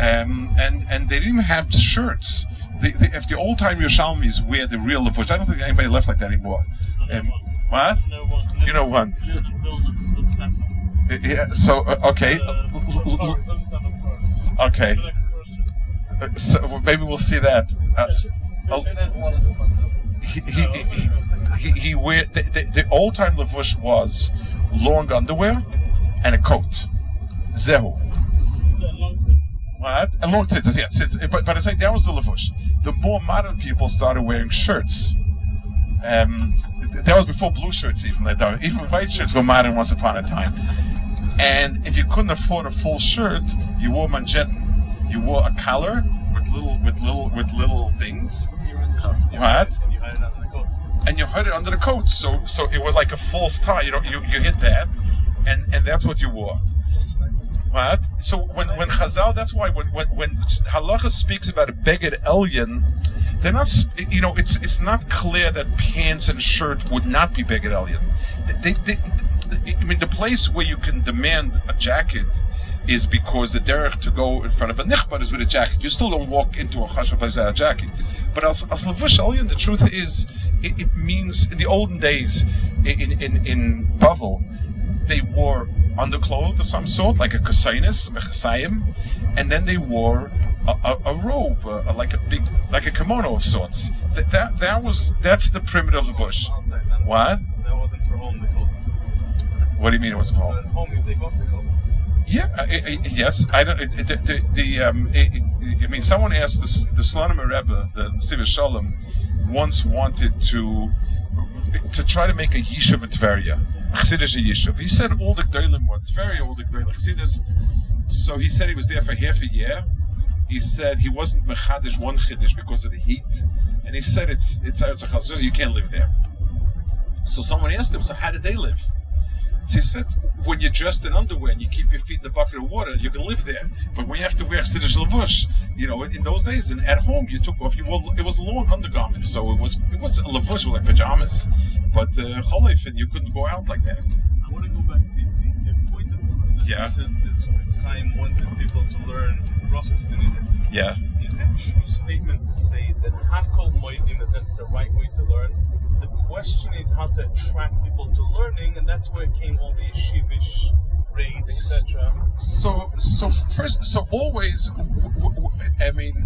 um, and and they didn't have shirts. The, the, if the old time Yerushalmis wear the real Lavush, I don't think anybody left like that anymore. Um, what? No one. You know one. Lives in Vilna, it's called Stefan. Yeah. So uh, okay, Uh, it doesn't sound like a okay. Like a question. Uh, So maybe we'll see that. Uh, oh. There's one of them. he, he, he, he, he wear the, the, the old time Lavush was long underwear and a coat. Zehu. It's a long sentence. What? And long tits, yes. It's, but, but I say that was the Lavush. The more modern people started wearing shirts. Um, that was before blue shirts, even. Like that. Even white shirts were modern once upon a time. And if you couldn't afford a full shirt, you wore manjettan. You wore a collar with little with little with little things. What? And you hide it under the coat. and you hid it under the coat. So so it was like a false tie. You know, you, you hit that, and and that's what you wore. What? So when when Chazal, that's why when when when Halacha speaks about a beged elyon, they're not. You know, it's it's not clear that pants and shirt would not be beged elyon. They, they, they, I mean, the place where you can demand a jacket is because the derech to go in front of a nichbar is with a jacket. You still don't walk into a chashav without a jacket. But as as levush the truth is, it, it means in the olden days in in in Bavel, they wore underclothes of some sort, like a kasainis, mechasayim, and then they wore a, a, a robe, uh, like a big, like a kimono of sorts. That, that that was that's the primitive of the bush. What? That wasn't for home. What do you mean it was So called? at home, you take off the coat. Yeah, I, I, yes. I don't. It, it, the the um. It, it- I mean, someone asked the the Slonim Rebbe, the Siva Shalom, once wanted to to try to make a yishuv in Tveria, Chassidish yishuv. He said all the Gdolim were very all the Gdolim Chassidus. So he said he was there for half a year. He said he wasn't mechadish one chiddush because of the heat. and he said it's it's a chazir, you can't live there. So someone asked him, so how did they live? So he said, when you're dressed in underwear and you keep your feet in the bucket of water, you can live there. But when you have to wear siddish lavush, you know, in those days, and at home you took off, you wore, it was long undergarments, so it was it was a lavush with like pajamas, but uh, cholif, and you couldn't go out like that. I want to go back to the, the, point that, that Yeah. you said that it's time wanted people to learn brachas. Yeah. Is it a true statement to say that Hakol Moedim, that that's the right way to learn? The question is how to attract people to learning, and that's where came all the yeshivish raids, etc. So, so first, so always, I mean,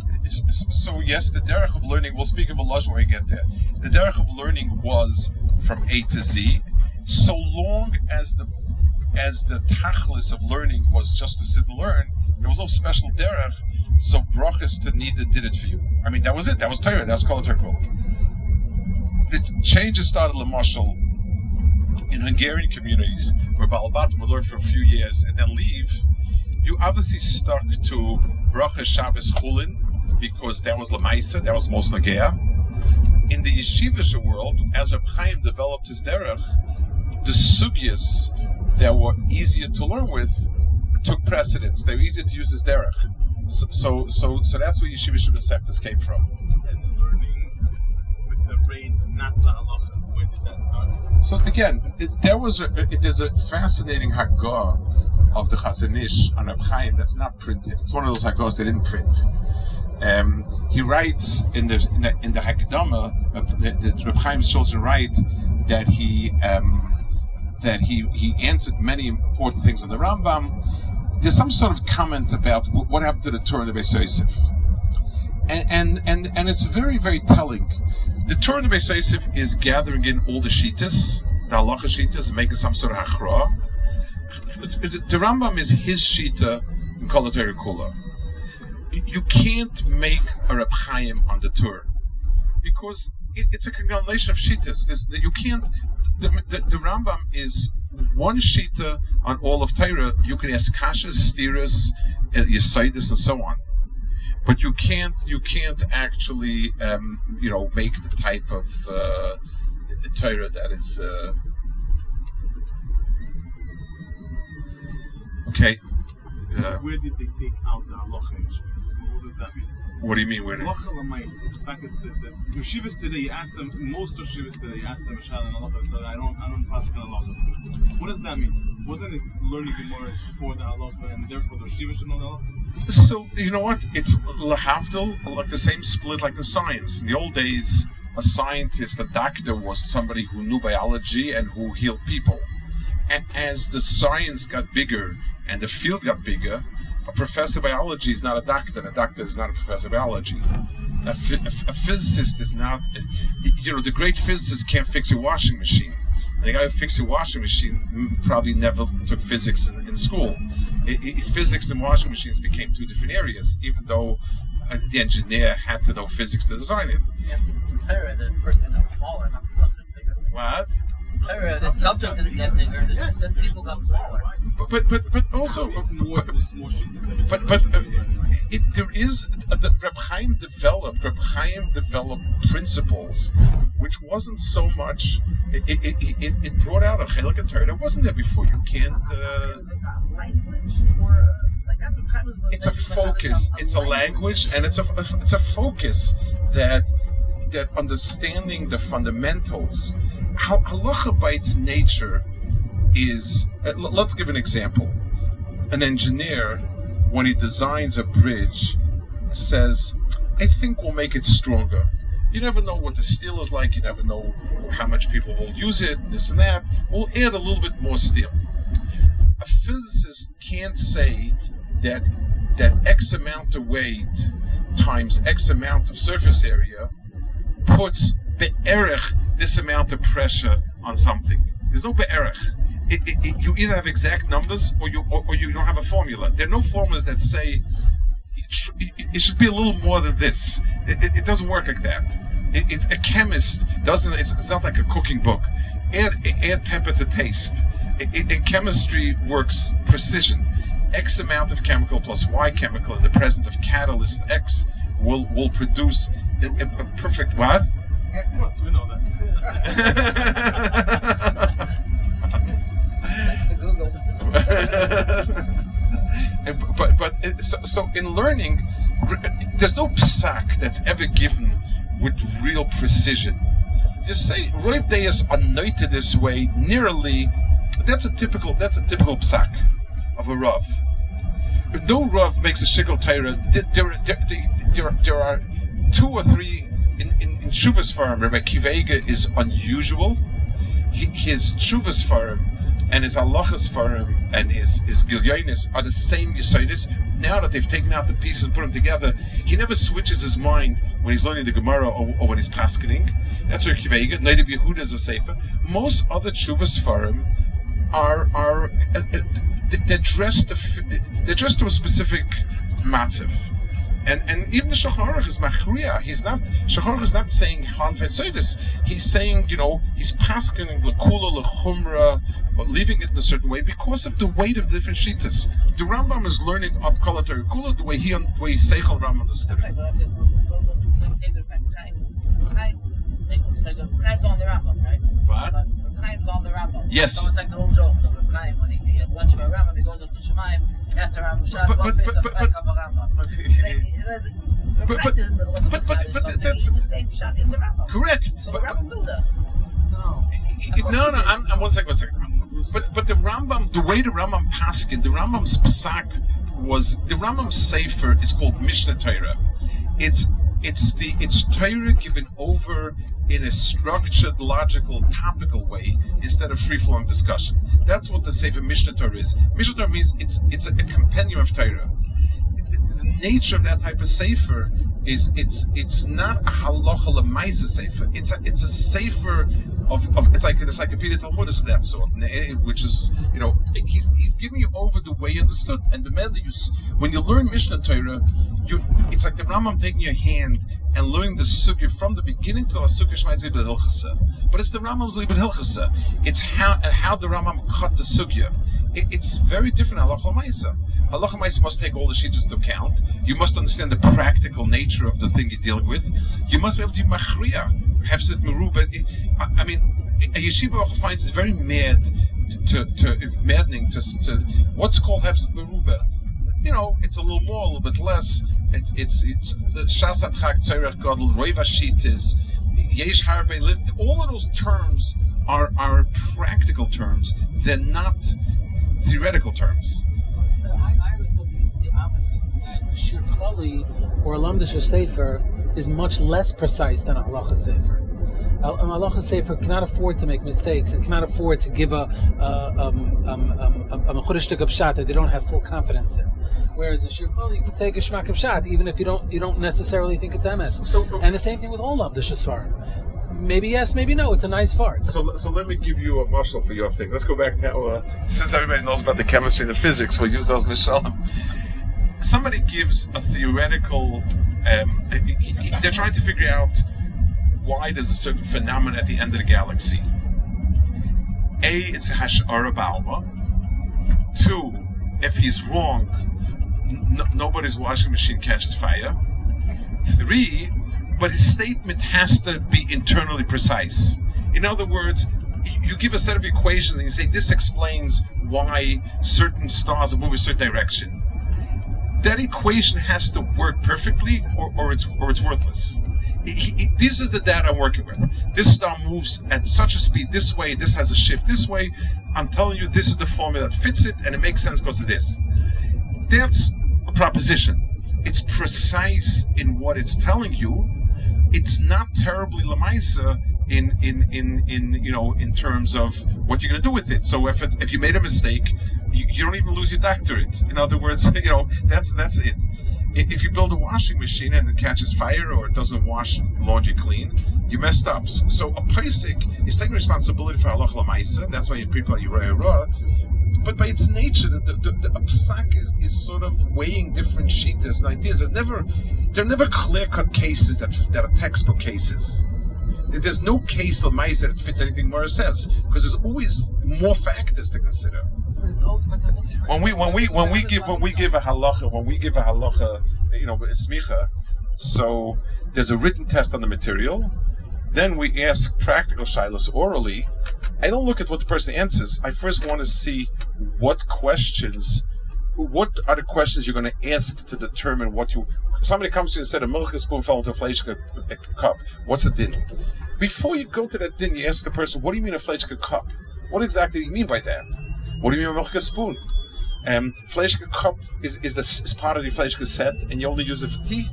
so yes, the derech of learning. We'll speak of Lashon when we get there. The derech of learning was from A to Z, so long as the as the tachlis of learning was just to sit and learn. There was no special derech. So brachas to Nida did it for you. I mean, that was it. That was Torah. That's called Torah. The changes started Lamashal in Hungarian communities where Balabatim would learn for a few years and then leave, you obviously stuck to Bracha Shabbos Chulin because that was Lamaisa, that was most Nagea. In the yeshivish world, as Reb Chaim developed his derech, the sugyas that were easier to learn with took precedence. They were easier to use as derech. So, so, so, so that's where yeshivish receptors came from. And learning with the raid, not the halacha. Where did that start? So again, it, there was a, it, there's a fascinating Haggah of the Chazon Ish on Reb Chaim that's not printed. It's one of those Haggahs they didn't print. Um, he writes in the in the, in the Hakdama, uh, the, the Chaim's children write that he um, that he he answered many important things in the Rambam. There's some sort of comment about what happened to the Torah of Yosef and and and, and it's very very telling. The Torah of Yosef is gathering in all the shitas, the halacha shitas, and making some sort of hachra. The Rambam is his shita in Kol Kula. You can't make a Reb Chaim on the Torah because it, it's a conglomeration of shitas. There's, you can't. The, the, the Rambam is one shita on all of Torah. You can ask kashas, stiras, uh, yesaitis, and so on but you can't you can't actually um, you know make the type of uh, Torah that is uh, okay. So Uh, where did they take out the halacha? What does that mean? What do you mean? Where? Halacha l'maisa. The fact that the, the yeshivas today, you ask them, most yeshivas today, you ask them, Mishal and halacha, I don't, I don't pass halachas. What does that mean? Wasn't it learning Gemara for the halacha, and therefore the yeshivas should know the halacha? So you know what? It's lahavdil, like the same split like the science. In the old days, a scientist, a doctor, was somebody who knew biology and who healed people. And as the science got bigger and the field got bigger, a professor of biology is not a doctor, and a doctor is not a professor of biology. A, a, a physicist is not, you know, the great physicist can't fix a washing machine. And the guy who fixed a washing machine mm, probably never took physics in, in school. I i physics and washing machines became two different areas, even though uh, the engineer had to know physics to design it. Yeah, in Torah, the person got smaller, not subject bigger. What? Torah, the subject didn't get bigger, the, the people got smaller. But but but, but also, more, but, there's more but, but uh, it, there is uh, the Reb Chaim developed Reb Chaim developed principles, which wasn't so much. It it, it, it, it brought out a chelik of Torah that wasn't there before. You can't. Uh, language or like that's what kind of it's a focus. It's a language, and it's a it's a focus that that understanding the fundamentals. Halacha by its nature is. uh, let's give an example. An engineer, when he designs a bridge, says, "I think we'll make it stronger." You never know what the steel is like. You never know how much people will use it. This and that. We'll add a little bit more steel a physicist can't say that that X amount of weight times X amount of surface area puts be'erech this amount of pressure on something. There's no be'erech. It, it, it, you either have exact numbers or you or, or you don't have a formula. There are no formulas that say it, sh- it, should be a little more than this. It, doesn't work like that. It, it's a chemist doesn't. It's, it's not like a cooking book. Add add pepper to taste. In chemistry works precision. X amount of chemical plus Y chemical in the presence of catalyst X will will produce a, a perfect what? Yes, we know that. Thanks to Google. But but it- eh, so, so in learning, there's no psak that's ever given with real precision. You say Roiv Deus anointed this way nearly. That's a typical. That's a typical psak of a rav. No rav makes a shikol Torah, there, there, there, there, are two or three Shuvas farm. Rabbi Kivega is unusual. Hi- His Shuvas farm and his halachas for him and his his are the same yisoidis. Now that they've taken out the pieces and put them together, he never switches his mind when he's learning the Gemara or, or when he's paskening. That's where Kivega. Neither Yehuda is a sefer. Most other chuvas for him are are uh, uh, they're dressed to they're dressed to a specific matziv. And and even the Shacharach is machriya. He's not Shacharach is not saying hanvetzoidis. He's saying you know he's pasking lekula lechumra, but leaving it in a certain way because of the weight of the different shitas. The Rambam is learning up kolatar kula the way he the way Seichel Rambam understood. That's it. like, well, Chaim's Chaim's Chaim's on the Rambam, right? What? So Chaim's on the Rambam. Yes. So it's like the whole joke of Reb Chaim when he, he at for a Rambam, he goes up to Shemaim, he asks the Rambam, Shad, But- what's but- face but- of but- but- of a Rambam? But- Reb but- Chaim didn't- wasn't but- but- but that's- he was saying Shad in the Rambam. Correct. So But- the Rambam knew that. No. No, no, I'm, I'm one second, one second. But but the Rambam, the way the Rambam paskin, the Rambam's psak was the Rambam's sefer is called Mishnah Torah. It's it's the it's Torah given over in a structured, logical, topical way instead of free flowing discussion. That's what the sefer Mishnah Torah is. Mishnah Torah means it's it's a, a compendium of Torah the nature of that type of sefer is it's it's not a halacha lemaisa sefer. It's a it's a sefer of, of it's like an encyclopedia Talmudis of that sort, which is you know he's he's giving you over the way understood. And the medley you when you learn Mishnah Torah, you it's like the Rambam taking your hand and learning the sugya from the beginning to the sugya Shmai Zibel Hilchasa. But it's the Rambam's Libel Hilchasa. It's how how the Rambam cut the sugya. It, it's very different halacha lemaisa. Halacha lemaisa must take all the sheets into account. You must understand the practical nature of the thing you're dealing with. You must be able to be machriya, hefset meruba. I, I mean, a yeshiva finds it very mad to, to, to maddening to, to what's called hefset meruba. You know, it's a little more, a little bit less. It's it's it's shasat chak tzerech gadol roiva shitis yesh harbe live. All of those terms are are practical terms. They're not theoretical terms. So I, I was thinking the opposite. That Shir or a Lamdish Sefer is much less precise than a Halacha Sefer. A a Halacha Sefer cannot afford to make mistakes and cannot afford to give a a um, um, um, a, a Mechudesh Tuk Pshat that they don't have full confidence in. Whereas a Shir you can say Geshmak Pshat even if you don't you don't necessarily think it's MS. So- and the same thing with all the Svarim. Maybe yes, maybe no. It's a nice fart. So, so let me give you a muscle for your thing. Let's go back to uh, since everybody knows about the chemistry and the physics, we'll use those mishalim. Somebody gives a theoretical. Um, he- he- they're trying to figure out why there's a certain phenomenon at the end of the galaxy. A, it's a hashara balma. Two, if he's wrong, nobody's washing machine catches fire. Three, but his statement has to be internally precise. In other words, you give a set of equations and you say this explains why certain stars are moving a certain direction. That equation has to work perfectly, or, or it's or it's worthless. He- he- this is the data I'm working with. This star moves at such a speed this way. This has a shift this way. I'm telling you, this is the formula that fits it, and it makes sense because of this. That's a proposition. It's precise in what it's telling you. It's not terribly lamaisa in in in in you know in terms of what you're going to do with it. So if it, if you made a mistake, you, you don't even lose your doctorate. In other words, you know that's that's it. If you build a washing machine and it catches fire or it doesn't wash laundry clean, you messed up. So a paisik is taking responsibility for halach lamaisa. That's why you prepare your rah but by its nature, the, the, the, is, is sort of weighing different shitas and ideas. There's never, there are never clear-cut cases that that are textbook cases. There's no case Lamais that fits anything Mora says because there's always more factors to consider. But it's all, but they're looking When we when we when we give when we give a halacha when we give a halacha, you know, smicha, So there's a written test on the material. Then we ask practical shilas orally. I don't look at what the person answers. I first want to see what questions, what are the questions you're going to ask to determine what you. Somebody comes to you and said a milk spoon fell into a fleischke cup. What's the din? Before you go to that din, you ask the person, "What do you mean a fleischke cup? What exactly do you mean by that? What do you mean by milk spoon? Um, fleischke cup is is, is part of the fleischke set, and you only use it for tea."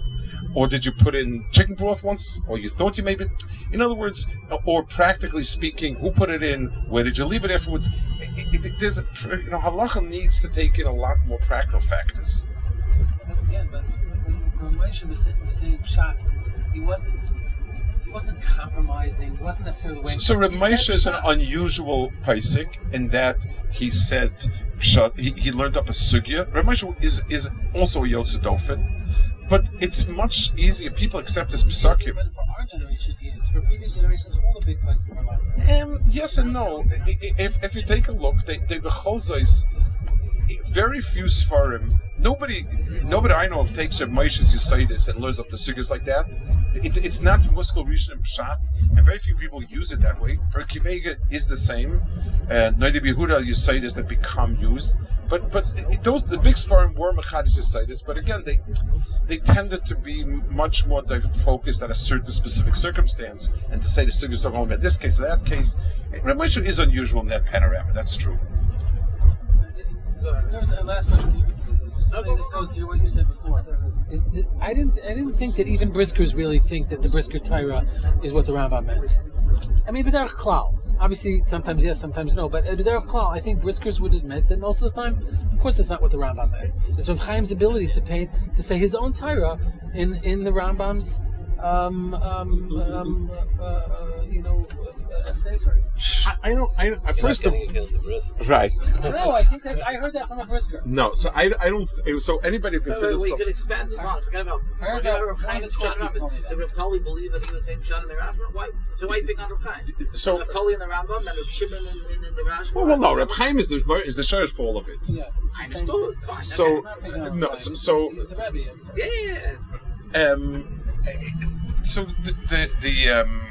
or did you put in chicken broth once, or you thought you maybe? In other words, or practically speaking, who put it in? Where did you leave it afterwards? It, it, there's a, you know, halacha needs to take in a lot more practical factors. Again, but when Moshe was saying he wasn't. Wasn't compromising. Wasn't necessarily the way. So he said is an unusual Paisik in that he said pshat, he, he learned up a sugya. Reb Moshe is is also a Yotzedofin, but it's much easier. People accept his Yes, psakim. But for our generation, he is. For previous generations, all the big places come along. Um, yes and no. If, if you take a look, they, they the Cholzais, very few Sfarim. Nobody, nobody I know of takes Reb Moshe's Yisaitis and learns up the sugas like that. It, it's not Muskel Rishon and Pshat, and very few people use it that way. Per Kivega is the same. Noida Behuda Yisaitis that become used. But but it, those the big Sfarim were Mechadis Yisaitis, but again they they tended to be much more focused at a certain specific circumstance, and to say the sugas don't only in this case or that case. Reb is unusual in that panorama. That's true. Terms of, last question, this goes to what you said before. That I didn't I didn't think that even Briskers really think that the Brisker Tyra is what the Rambam meant. I mean, B'derech Klal. Obviously, sometimes yes, sometimes no. But B'derech Klal, I think Briskers would admit that most of the time, of course, that's not what the Rambam meant. It's Rav Chaim's ability to paint, to say his own Tyra in in the Rambam's, um, um, um, uh, uh, you know, uh, sefer. I, I don't. I, I first of against right. No, I think that's. I heard that from a Brisker. No, so I, I don't. So anybody who Wait, considers wait, we could expand this on. Forget about. Heard Forget that about Rav from Chaim's Chaim shot Kresge's told me Rambam. that. Did Rav Tully believe that he was saying shot in the Rambam? Why? So why pick on Rav Chaim? So Rav Tully in the Rambam and Rav Shimon in, in, in the Rashba. well, well, no. Reb Chaim is the is the sheriff for all of it. Yeah, I it's the understood. So I'm not picking on no. So, He's- the Rebbe. yeah, yeah. Um, so the the, the um,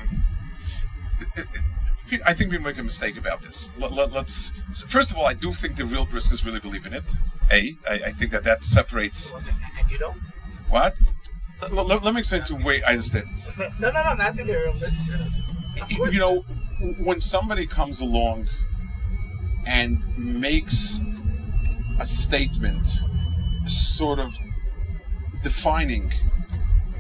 I think we make a mistake about this. Let, let, us first of all, I do think the real Briskers really believe in it. A, I, I think that that separates And you don't? what. Let, let- let me explain to way I understand. No, no, no. I'm asking you. Of course. you know, when somebody comes along and makes a statement, sort of defining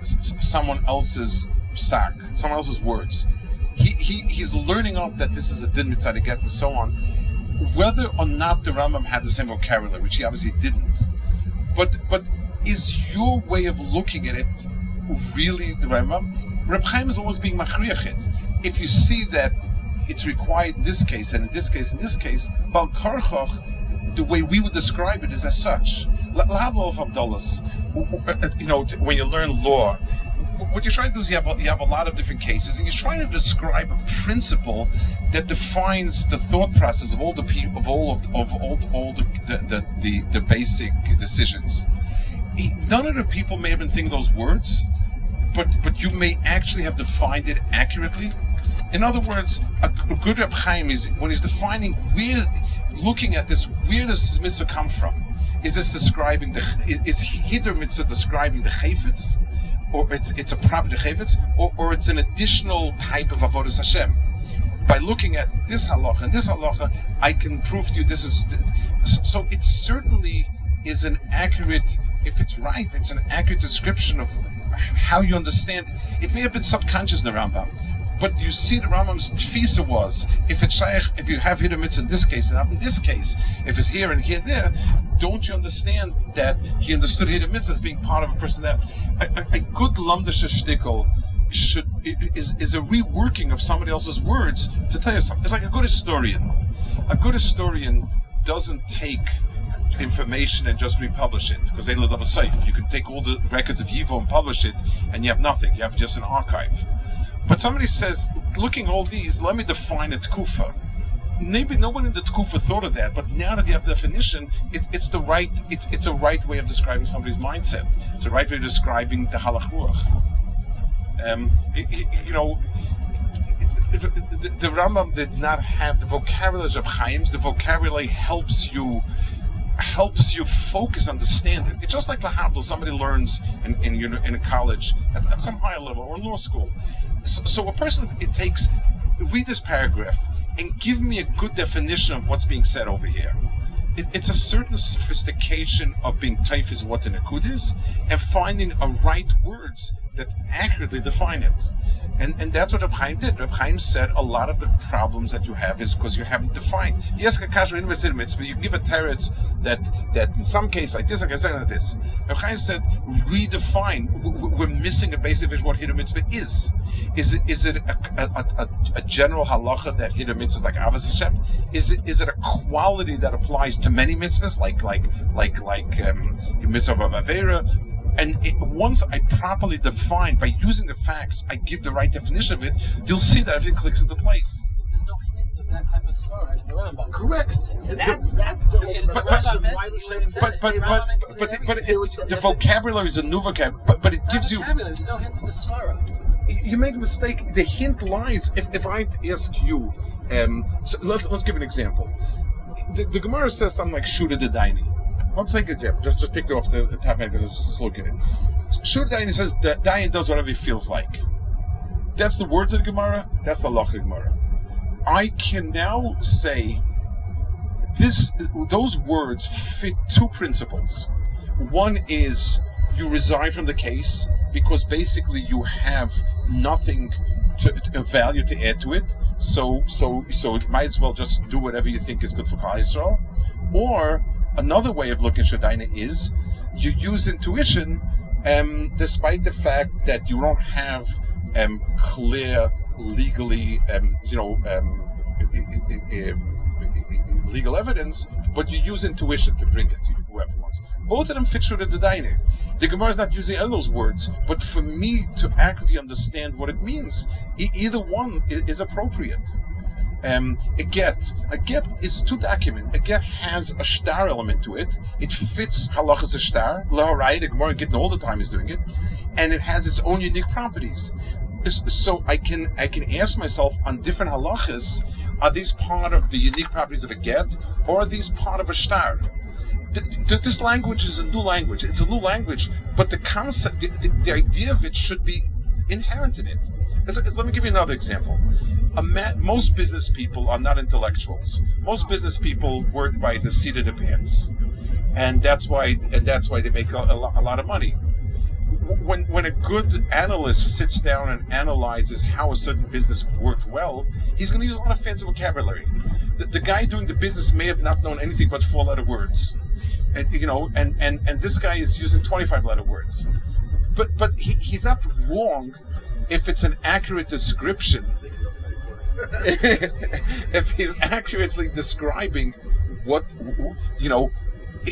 someone else's sack, someone else's words, he, he he's learning up that this is a din to get and so on. Whether or not the Rambam had the same vocabulary, which he obviously didn't, but but is your way of looking at it really the Rambam? Reb Chaim is always being machriachit. If you see that it's required in this case, and in this case, in this case, Bal Karchach, the way we would describe it is as such. Lahav of Abdullahs, uh, uh, you know, when you learn law, what you're trying to do is you have a, you have a lot of different cases, and you're trying to describe a principle that defines the thought process of all the people of all of, of all, all the, the, the, the, basic decisions. None of the people may have been thinking those words, but but you may actually have defined it accurately. In other words, a, a good Reb Chaim is when he's defining where, looking at this, where does this mitzvah come from? Is this describing the is, is Hider mitzvah describing the chayfetz, or it's it's a proper chayfetz, or, or it's an additional type of avodas Hashem? By looking at this halacha and this halacha, I can prove to you this is so. It certainly is an accurate. If it's right, it's an accurate description of how you understand. It may have been subconscious in the Rambam, but you see the Rambam's tfisa was if it's shaykh, if you have hidden mitzvah in this case and not in this case, if it's here and here and there, don't you understand that he understood hidden mitzvah as being part of a person that a, a, a good lumdisha shtickle should is is a reworking of somebody else's words to tell you something. It's like a good historian. A good historian doesn't take information and just republish it because they live a safe. You can take all the records of Yivo and publish it, and you have nothing. You have just an archive. But somebody says, looking all these, let me define a tkufa. maybe no one in the Tkufa thought of that, but now that you have the definition, it, it's the right it's it's a right way of describing somebody's mindset. It's a right way of describing the halach ruach. Um, it- it- you know, it- it- the, the Rambam did not have the vocabulary of Chaim's. The vocabulary helps you helps you focus, understand it. It's just like Lahabdul, somebody learns in, in, uni- in a college at, at some higher level or law school. So, so a person, it takes, read this paragraph and give me a good definition of what's being said over here. It, it's a certain sophistication of being typhus what an akud is and finding a right words that accurately define it. And, and that's what Reb did. Reb said a lot of the problems that you have is because you haven't defined. Yes, Kakashra in Mesid Mitzvah, you give a teretz that that in some cases like this, like said like this. Reb said, redefine. We're missing a basic of what Hiddur Mitzvah is. Is it is it a, a, a, a general halacha that Hiddur Mitzvah is like Avos Hashem? Is it is it a quality that applies to many mitzvahs like like like like um, mitzvah of Avera? And it, once I properly define by using the facts, I give the right definition of it. You'll see that everything clicks into place. There's no hint of that type of story in the Rambam. Correct. So that's that's the It- but- question. but- Why we should have said But but Say but but but, but it, It was- the vocabulary is a new vocabulary. But but it gives you vocabulary. There's no hint of the svara. you make a mistake. The hint lies. If, if I ask you, um, so let's let's give an example. The, the Gemara says something like "Shooter the Daini." Let's take a example. Just just pick it off the, the end because I was just looking at it. Shooter Daini says that Dayan does whatever he feels like. That's the words of the Gemara. That's the Lach Gemara. I can now say this. Those words fit two principles. One is you resign from the case because basically you have nothing to, to value to add to it. So so so it might as well just do whatever you think is good for Klal Yisrael. Or another way of looking at Shadaina is you use intuition, um, despite the fact that you don't have um, clear legally, um, you know, um, legal evidence, but you use intuition to bring it to whoever wants. Both of them fit through the Daina. The Gemara is not using those words, but for me to accurately understand what it means, e- either one is appropriate. Um, a get, a get is to document. A get has a star element to it. It fits halachas a star. Laharai, the Gemara getting all the time is doing it, and it has its own unique properties. So I can I can ask myself on different halachas, are these part of the unique properties of a get, or are these part of a star? Th- th- this language is a new language. It's a new language, but the concept, the, the, the idea of it should be inherent in it. It's- it's- let me give you another example. Ma- most business people are not intellectuals. Most business people work by the seat of their pants, and that's why and that's why they make a, a, lo- a lot of money. When when a good analyst sits down and analyzes how a certain business worked well, he's going to use a lot of fancy vocabulary. The, the guy doing the business may have not known anything but four-letter words, and you know, and and and this guy is using twenty-five letter words. But but he, he's not wrong if it's an accurate description if he's accurately describing what you know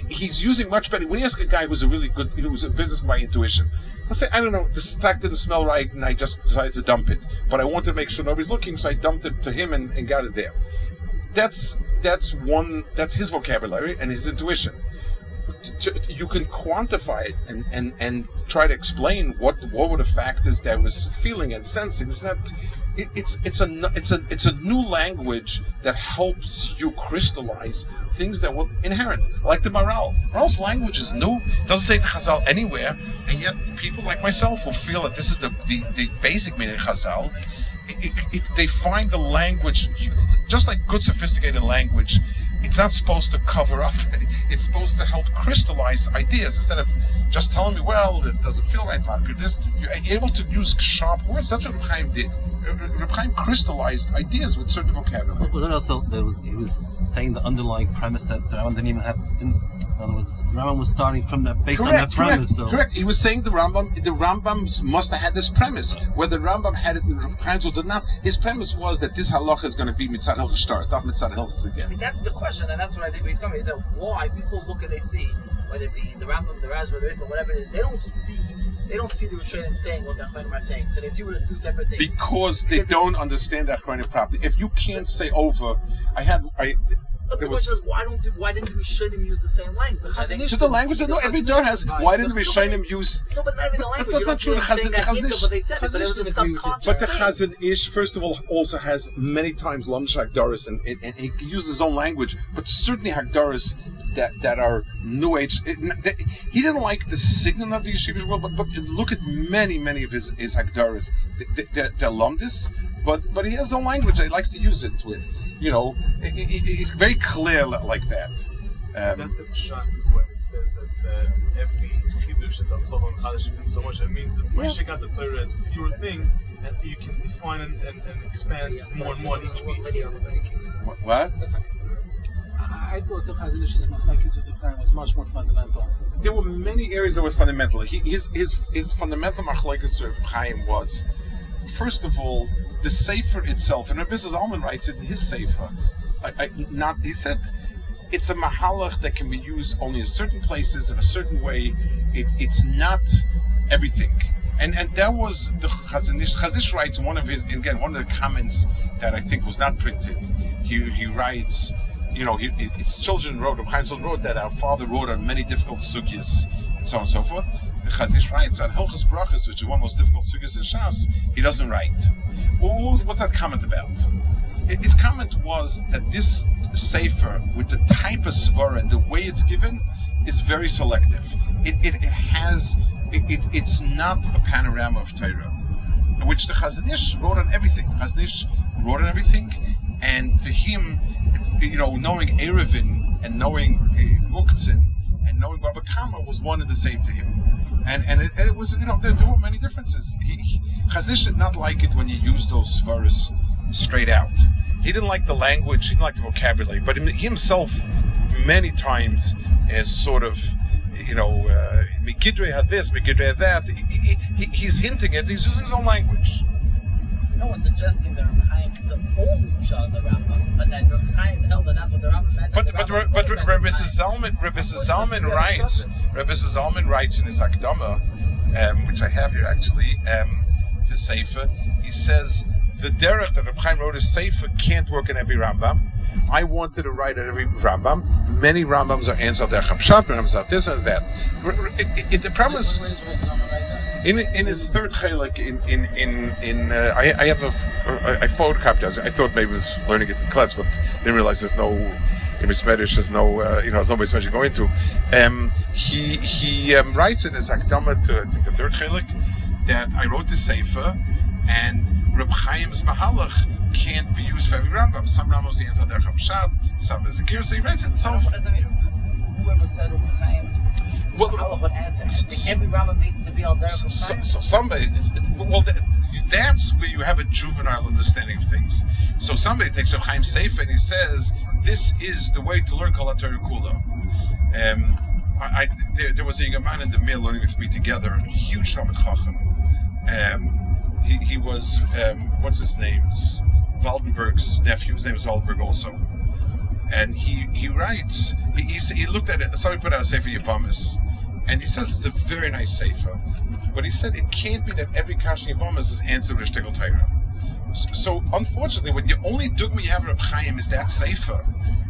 he's using much better when you ask a guy who's a really good who's a business by intuition let's say i don't know the stack didn't smell right and i just decided to dump it but i wanted to make sure nobody's looking so i dumped it to him and, and got it there. That's that's one that's his vocabulary and his intuition. You can quantify it and, and, and try to explain what what were the factors that was feeling and sensing. It's not. It, it's it's a it's a it's a new language that helps you crystallize things that were inherent, like the Maharal. Maharal's language is new. Doesn't say Chazal anywhere, and yet people like myself who feel that this is the the, the basic meaning of Chazal. It, it, they find the language, just like good sophisticated language, it's not supposed to cover up. It's supposed to help crystallize ideas instead of just telling me, well, it doesn't feel right, this. You're able to use sharp words. That's what Reb did. Reb crystallized ideas with certain vocabulary. Was it also was he was saying the underlying premise that Rambam didn't even have didn't in other words the Rambam was starting from that based on that Correct, correct, premise. So correct. He was saying the Rambam, the Rambam must have had this premise. Whether Rambam had it in Reb Chaim's or did not, his premise was that this halacha is going to be mitzad hilchos stars, not mitzad hilchos I mean, that's the question, and that's what I think he's coming. Is that why people look and they see, whether it be the Rambam, the Raz, the Rif, or whatever it is, they don't see they don't see the Rishonim saying what the Achronim are saying. So they view it as two separate things. because they Because if- don't understand that kind of properly. If you can't say over, I had I But the was question is, why don't why didn't the Rishonim use the same language? I think- the language. No, every door has. Why didn't the Rishonim use? No, but not even the language. that's not true. see them The that Chazon- but they said it, but it was Chazon a didn't agree with this. subconscious But the thing. Chazon Ish, first of all, also has many times Lamshak Doris, and, and, and he uses his own language, but certainly Hagdaris that that are New Age. It, that, he didn't like the signal of the yeshivish world, but, but look at many, many of his, his Hagdaris. They're, they're, they're Lumdis, but but he has his own language that he likes to use it with. You know, it, it, it's very clear like that Um, the pshat when it says that uh, every chiddush that I'm talking Chadash so much? It means that Moshe got the Torah as a pure thing, and you can define and, and, and expand more and more on each piece. wh- what? I, I thought the Chazon Ish's machlekes with the Chaim was much more fundamental. there were many areas that were fundamental. He, his his his fundamental machlekes of Chaim was, first of all, the sefer itself. And Mrs. Alman writes it in his sefer. I, I, not he said, it's a mahalach that can be used only in certain places in a certain way. It, it's not everything. And and that was the Chazon Ish. Chazanish writes one of his again one of the comments that I think was not printed. He he writes you know, he, his children wrote, Chaim wrote that our father wrote on many difficult sugyas and so on and so forth. Chazon Ish writes on Hilchas Brachas, which is one of the most difficult sugyas in Shas, he doesn't write. What's that comment about? His comment was that this sefer, with the type of svara and the way it's given, is very selective. It, it, it has, it, it, it's not a panorama of Torah which the Chazon Ish wrote on everything. Chazon Ish wrote on everything, and to him, you know, knowing Eruvin and knowing Uktzin and knowing Bava Kamma was one and the same to him. And and it, it was, you know, there, there were many differences. He, he, Chazon Ish did not like it when you use those svaras straight out. He didn't like the language, he didn't like the vocabulary, but he himself, many times, is sort of you know, uh, had this, Mikidre had that. He, he, he's hinting it. He's using his own language. No one's suggesting that Reb is the only pshat of the Rambam, but that Reb Chaim held that that's what the Rambam meant. But but Rambam but could have Rabbi meant Reb Chaim. Zalman Rabbi Zalman writes Rabbi Zalman writes in his Akdama, um, which I have here actually, um, to Sefer. He says the derech that Reb Chaim wrote a Sefer can't work in every Rambam. I wanted to write at every Rambam. Many Rambams are answered there Chamshat, Rambams are this and that. It- it- the problem is. Where's Reb Zalman right now? In, in his third chelik, in in in, in uh, I, I have a I, I photocopied it. I thought maybe I was learning it in class, but didn't realize there's no in Medish. There's no uh, you know there's no Medish to go into. Um, he he um, writes in his akdama to I think the third chelik that I wrote the sefer and Reb Chaim's mahalach can't be used for every Rambam. Some Rambams answer their Chamshat, some is a gear. So he writes it himself. What does that mean? Whoever said Reb Chaim's Well, Mahalach would answer. I think every Rambam needs to be derech Reb so, so somebody it's, it, well that, that's where you have a juvenile understanding of things so somebody takes Reb Chaim Sefer and he says this is the way to learn Kol Kula um, I, I, there, there was a young man in the mill learning with me together a huge Talmud Chacham um, he, he was um, what's his name Waldenberg's nephew his name is Waldenberg also and he he writes he, he, he looked at it somebody put out a Sefer Yavamis and he says it's a very nice sefer. But he said it can't be that every Kashi Yavamis is answered with Shtickle Torah. So, unfortunately, when the only dogma you have in Reb Chaim is that sefer,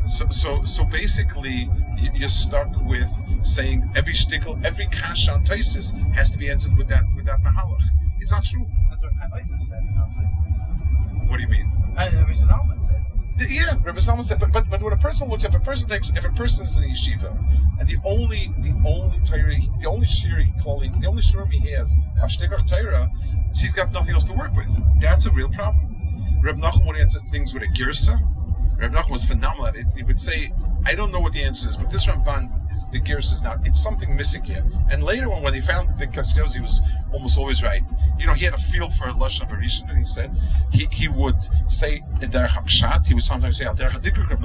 so so so basically you- you're stuck with saying every shtickle, every kasha on Taisis has to be answered with that with that mahalach. It's not true. That's what Oizer said. It sounds like. What do you mean? Uh, Mrs. Alman said. Yeah, Rabbi Salman said, but, but but when a person looks, if a person takes, if a person is in a yeshiva, and the only the only Torah, the only shiri the only shurim he has, Ashtekach Torah, so he's got nothing else to work with. That's a real problem. Reb Nachum answer things with a girsa. Reb Nachum was phenomenal it. He would say, "I don't know what the answer is, but this Ramban is the girsa is not. It's something missing here." And later on, when he found the Kaskos, he was almost always right. You know, he had a feel for lashon havarishon, and he said he, he would say der Hapshat. He would sometimes say der Hadikuk Reb.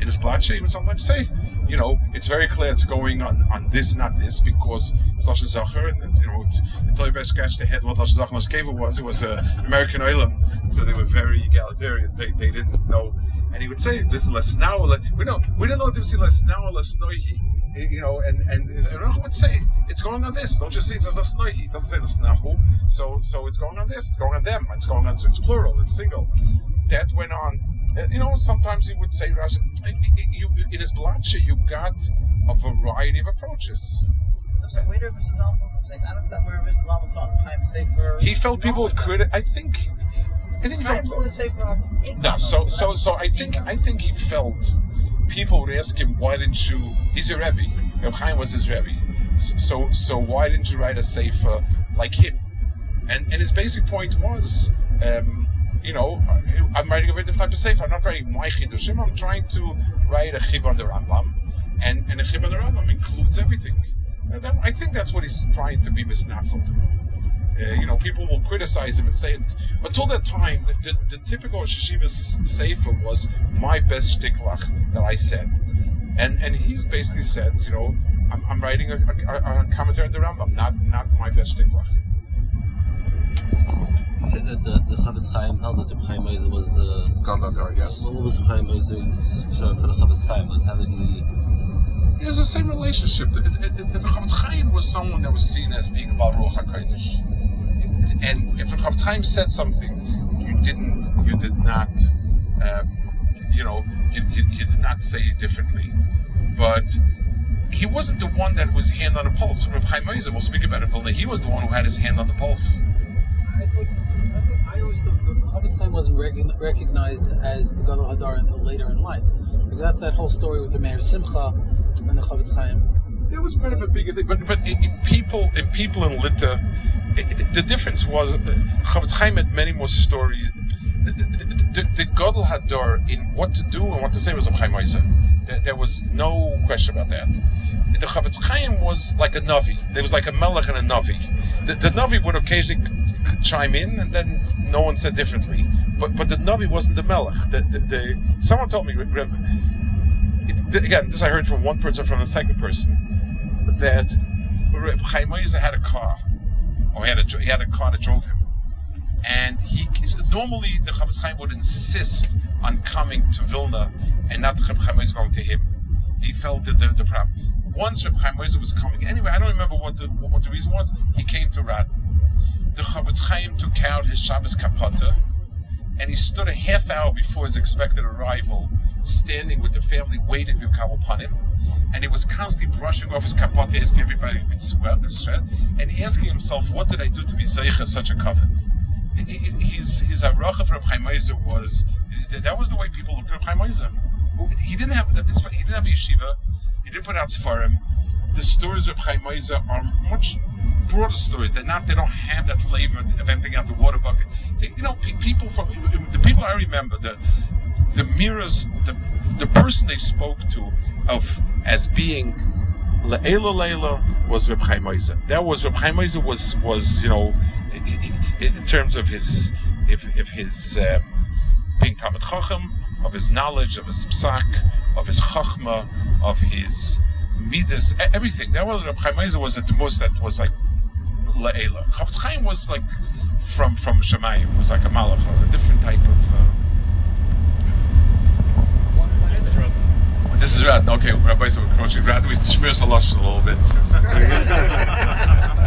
In his Blatshe, he would sometimes say, you know, it's very clear it's going on on this, not this, because it's lashon zacher, and you know, until you scratched the head what lashon zacher Mashkeva was. It was a American oilam, so they were very egalitarian. They, they didn't know. And he would say, "This is less now." We don't. We don't know the difference between less now and less noihi. you know, and and Rachel would say it's going on this. Don't you see? It says the He doesn't say the snahu. So so it's going on this. It's going on them. It's going on. It's plural. It's single. That went on. Uh, You know, sometimes he would say Rashi. You, in his you got a variety of approaches. I'm saying, wait, versus. I'm saying, I understand where versus Alma song Chaim Sefer. He felt people would crit. I think. I think he Chaim felt. wrote a Sefer. No, so so so I think I think he felt people would ask him, why didn't you? He's a rebbe. Reb Chaim was his rebbe. So so why didn't you write a sefer like him? And and his basic point was, um, you know, I'm writing a very different type of sefer. I'm not writing my chidushim. I'm trying to write a chib on the Rambam, and and a chib on the Rambam includes everything. And that, I think that's what he's trying to be misnatzled. Uh, you know, people will criticize him and say, until that time, the, the, the typical Shishiva's Sefer was my best shtiklach that I said. And and he's basically said, you know, I'm, I'm writing a, a, a commentary on the Rambam, not not my best shtiklach. You said that the, the Chofetz Chaim held that Reb Chaim Oizer was the. Gadladar, yes. What was Reb Chaim Oizer's show for the Chofetz Chaim? Was how did he? There's the same relationship. The, the, the, the Chofetz Chaim was someone that was seen as being about Ruach HaKodesh. And if the Chofetz said something, you didn't, you did not, um, you know, you, you, you did not say it differently. But he wasn't the one that was hand on the pulse. Reb Chaim Oizer, we'll speak about it, Vilna, he was the one who had his hand on the pulse. I thought, I, thought, I always thought the Chofetz wasn't recogn- recognized as the Gadol Hadar until later in life. Because that's that whole story with the Meir Simcha and the Chofetz Chaim. Was part of a bigger thing, but but in, in people in people in Lita, the difference was uh, Chofetz Chaim had many more stories. The, the, the, the Hador in what to do and what to say was Chaim Oizer. There, there was no question about that. The Chofetz Chaim was like a Navi. There was like a Melech and a Navi. The, the Navi would occasionally chime in, and then no one said differently. But but the Navi wasn't the Melech. The, the, the, someone told me, again, this I heard from one person, from the second person, that Chaim Oizer had a car, or he had a he had a car that drove him, and he normally the Chofetz Chaim would insist on coming to Vilna and not Reb Chaim Oizer going to him. He felt that the, the problem. Once Reb Chaim was coming, anyway, I don't remember what the what the reason was. He came to Rad. The Chofetz Chaim took out his Shabbos kapata, and he stood a half hour before his expected arrival, standing with the family waiting to come upon him. And he was constantly brushing off his kapata, asking everybody to be sweat, and asking himself, "What did I do to be zeicha such a covenant?" His his aracha Reb Chaim was that was the way people looked at Chaim. He didn't have he didn't have a yeshiva. He didn't put out sefarim. The stories of Chaim are much broader stories. They're not. They don't have that flavor of emptying out the water bucket. They, you know, pe- people from the people I remember, the the mirrors, the the person they spoke to of as being Leila Leila was Reb Chaim Oizer. That was Reb Chaim Oizer was was you know in, in, terms of his if if his um, being Talmud Chacham, of his knowledge, of his psak, of his chachma, of his midas, everything. That was Reb Chaim Oizer was the most that was like le'ela. Chofetz Chaim was like from from Shemayim. was like a malach, a different type of. Uh... This is Radin. Okay, Rabbi, so we're approaching Radin. We shmir a little bit.